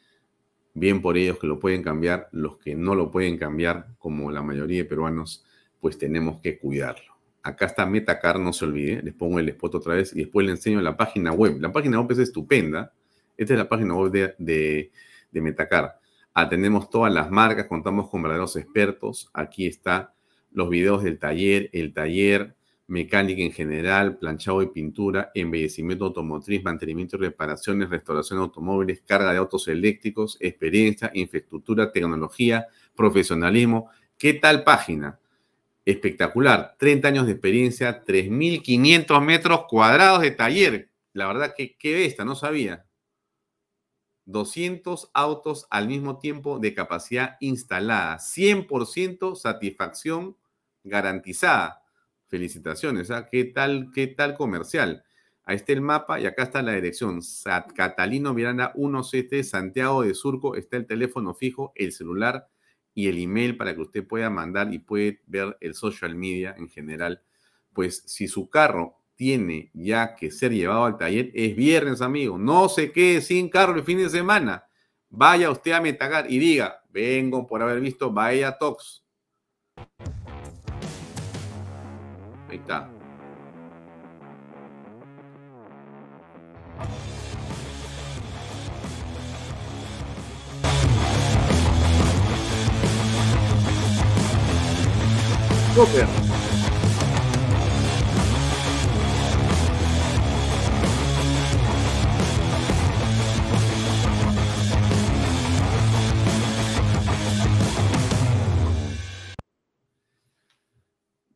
bien por ellos que lo pueden cambiar, los que no lo pueden cambiar, como la mayoría de peruanos, pues tenemos que cuidarlo. Acá está Metacar, no se olvide, les pongo el spot otra vez y después le enseño la página web. La página web es estupenda. Esta es la página web de, de, Metacar. Atendemos todas las marcas, contamos con verdaderos expertos. Aquí está los videos del taller, el taller, mecánica en general, planchado y pintura, embellecimiento automotriz, mantenimiento y reparaciones, restauración de automóviles, carga de autos eléctricos, experiencia, infraestructura, tecnología, profesionalismo. ¿Qué tal página? Espectacular. 30 años de experiencia, 3.500 metros cuadrados de taller. La verdad que qué esta, no sabía. 200 autos al mismo tiempo de capacidad instalada. 100% satisfacción garantizada. Felicitaciones. ¿ah? ¿Qué tal, qué tal comercial? Ahí está el mapa y acá está la dirección. Catalino Miranda 17, Santiago de Surco. Está el teléfono fijo, el celular y el email para que usted pueda mandar y puede ver el social media en general. Pues si su carro tiene ya que ser llevado al taller, es viernes, amigo. No se quede sin carro el fin de semana. Vaya usted a Metagar y diga, vengo por haber visto Bahía Tox. Ahí está. Cooper.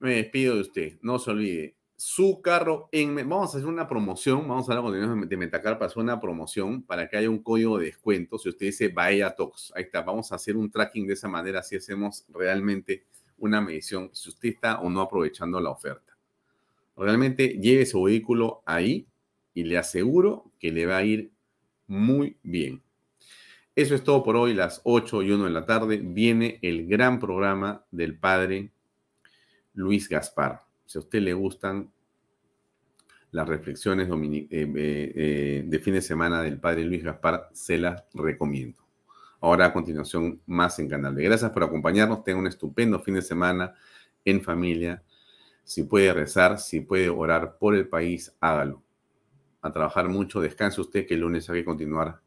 Me despido de usted, no se olvide. Su carro en. Vamos a hacer una promoción, vamos a hablar con el de Metacar para hacer una promoción para que haya un código de descuento. Si usted dice Bahía Talks, ahí está, vamos a hacer un tracking de esa manera, si hacemos realmente una medición. Si usted está o no aprovechando la oferta. Realmente lleve su vehículo ahí y le aseguro que le va a ir muy bien. Eso es todo por hoy, las 8 y 1 de la tarde. Viene el gran programa del padre Luis Gaspar. Si a usted le gustan las reflexiones eh, eh, eh, de fin de semana del padre Luis Gaspar, se las recomiendo. Ahora a continuación, más en Canal B. Gracias por acompañarnos. Tenga un estupendo fin de semana en familia. Si puede rezar, si puede orar por el país, hágalo. A trabajar mucho. Descanse usted que el lunes hay que continuar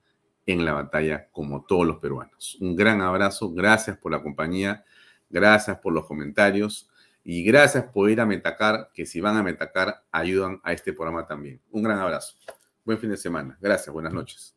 en la batalla como todos los peruanos. Un gran abrazo, gracias por la compañía, gracias por los comentarios y gracias por ir a Metacar, que si van a Metacar ayudan a este programa también. Un gran abrazo. Buen fin de semana. Gracias, buenas noches.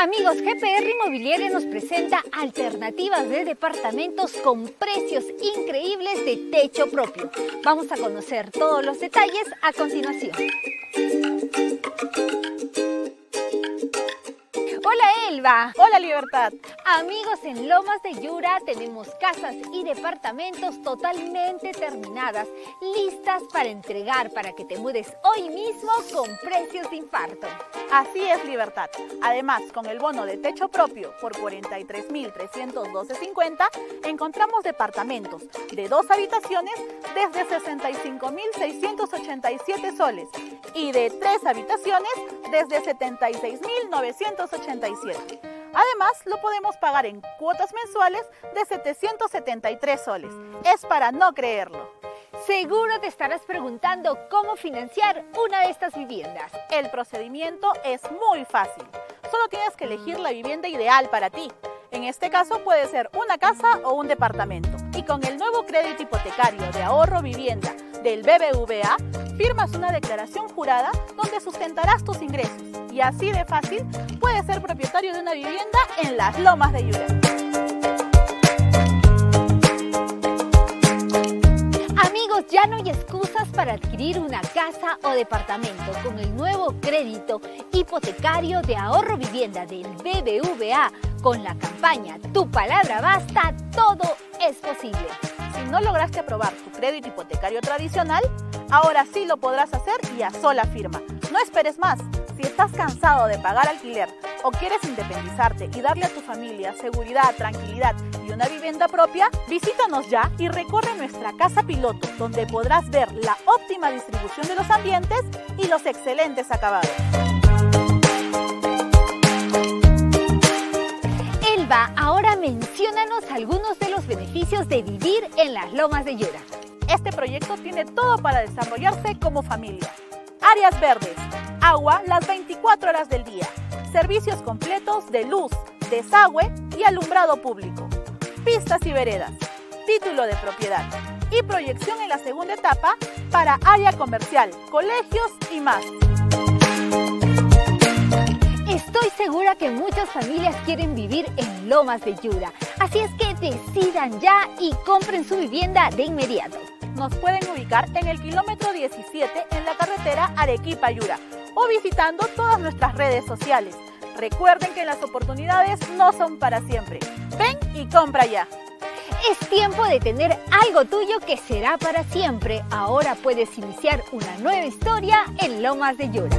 Amigos, GPR Inmobiliaria nos presenta alternativas de departamentos con precios increíbles de techo propio. Vamos a conocer todos los detalles a continuación. Hola Elba. Hola Libertad. Amigos, en Lomas de Yura tenemos casas y departamentos totalmente terminadas, listas para entregar para que te mudes hoy mismo con precios de infarto. Así es Libertad. Además, con el bono de techo propio por 43.312.50, encontramos departamentos de dos habitaciones desde 65.687 soles y de tres habitaciones desde 76.987. Además, lo podemos pagar en cuotas mensuales de 773 soles. Es para no creerlo. Seguro te estarás preguntando cómo financiar una de estas viviendas. El procedimiento es muy fácil. Solo tienes que elegir la vivienda ideal para ti. En este caso puede ser una casa o un departamento. Y con el nuevo crédito hipotecario de ahorro vivienda del BBVA, firmas una declaración jurada donde sustentarás tus ingresos. Y así de fácil puedes ser propietario de una vivienda en las lomas de Yura. Amigos, ya no hay excusas para adquirir una casa o departamento con el nuevo crédito hipotecario de ahorro vivienda del BBVA. Con la campaña Tu palabra basta, todo es posible. Si no lograste aprobar tu crédito hipotecario tradicional, ahora sí lo podrás hacer y a sola firma. No esperes más. Si estás cansado de pagar alquiler o quieres independizarte y darle a tu familia seguridad, tranquilidad y una vivienda propia, visítanos ya y recorre nuestra casa piloto, donde podrás ver la óptima distribución de los ambientes y los excelentes acabados. Elba, ahora menciónanos algunos de los beneficios de vivir en las lomas de Yura. Este proyecto tiene todo para desarrollarse como familia. Áreas verdes, agua las 24 horas del día, servicios completos de luz, desagüe y alumbrado público, pistas y veredas, título de propiedad y proyección en la segunda etapa para área comercial, colegios y más. Estoy segura que muchas familias quieren vivir en Lomas de Yura, así es que decidan ya y compren su vivienda de inmediato. Nos pueden ubicar en el kilómetro 17 en la carretera Arequipa-Yura o visitando todas nuestras redes sociales. Recuerden que las oportunidades no son para siempre. Ven y compra ya. Es tiempo de tener algo tuyo que será para siempre. Ahora puedes iniciar una nueva historia en Lomas de Yura.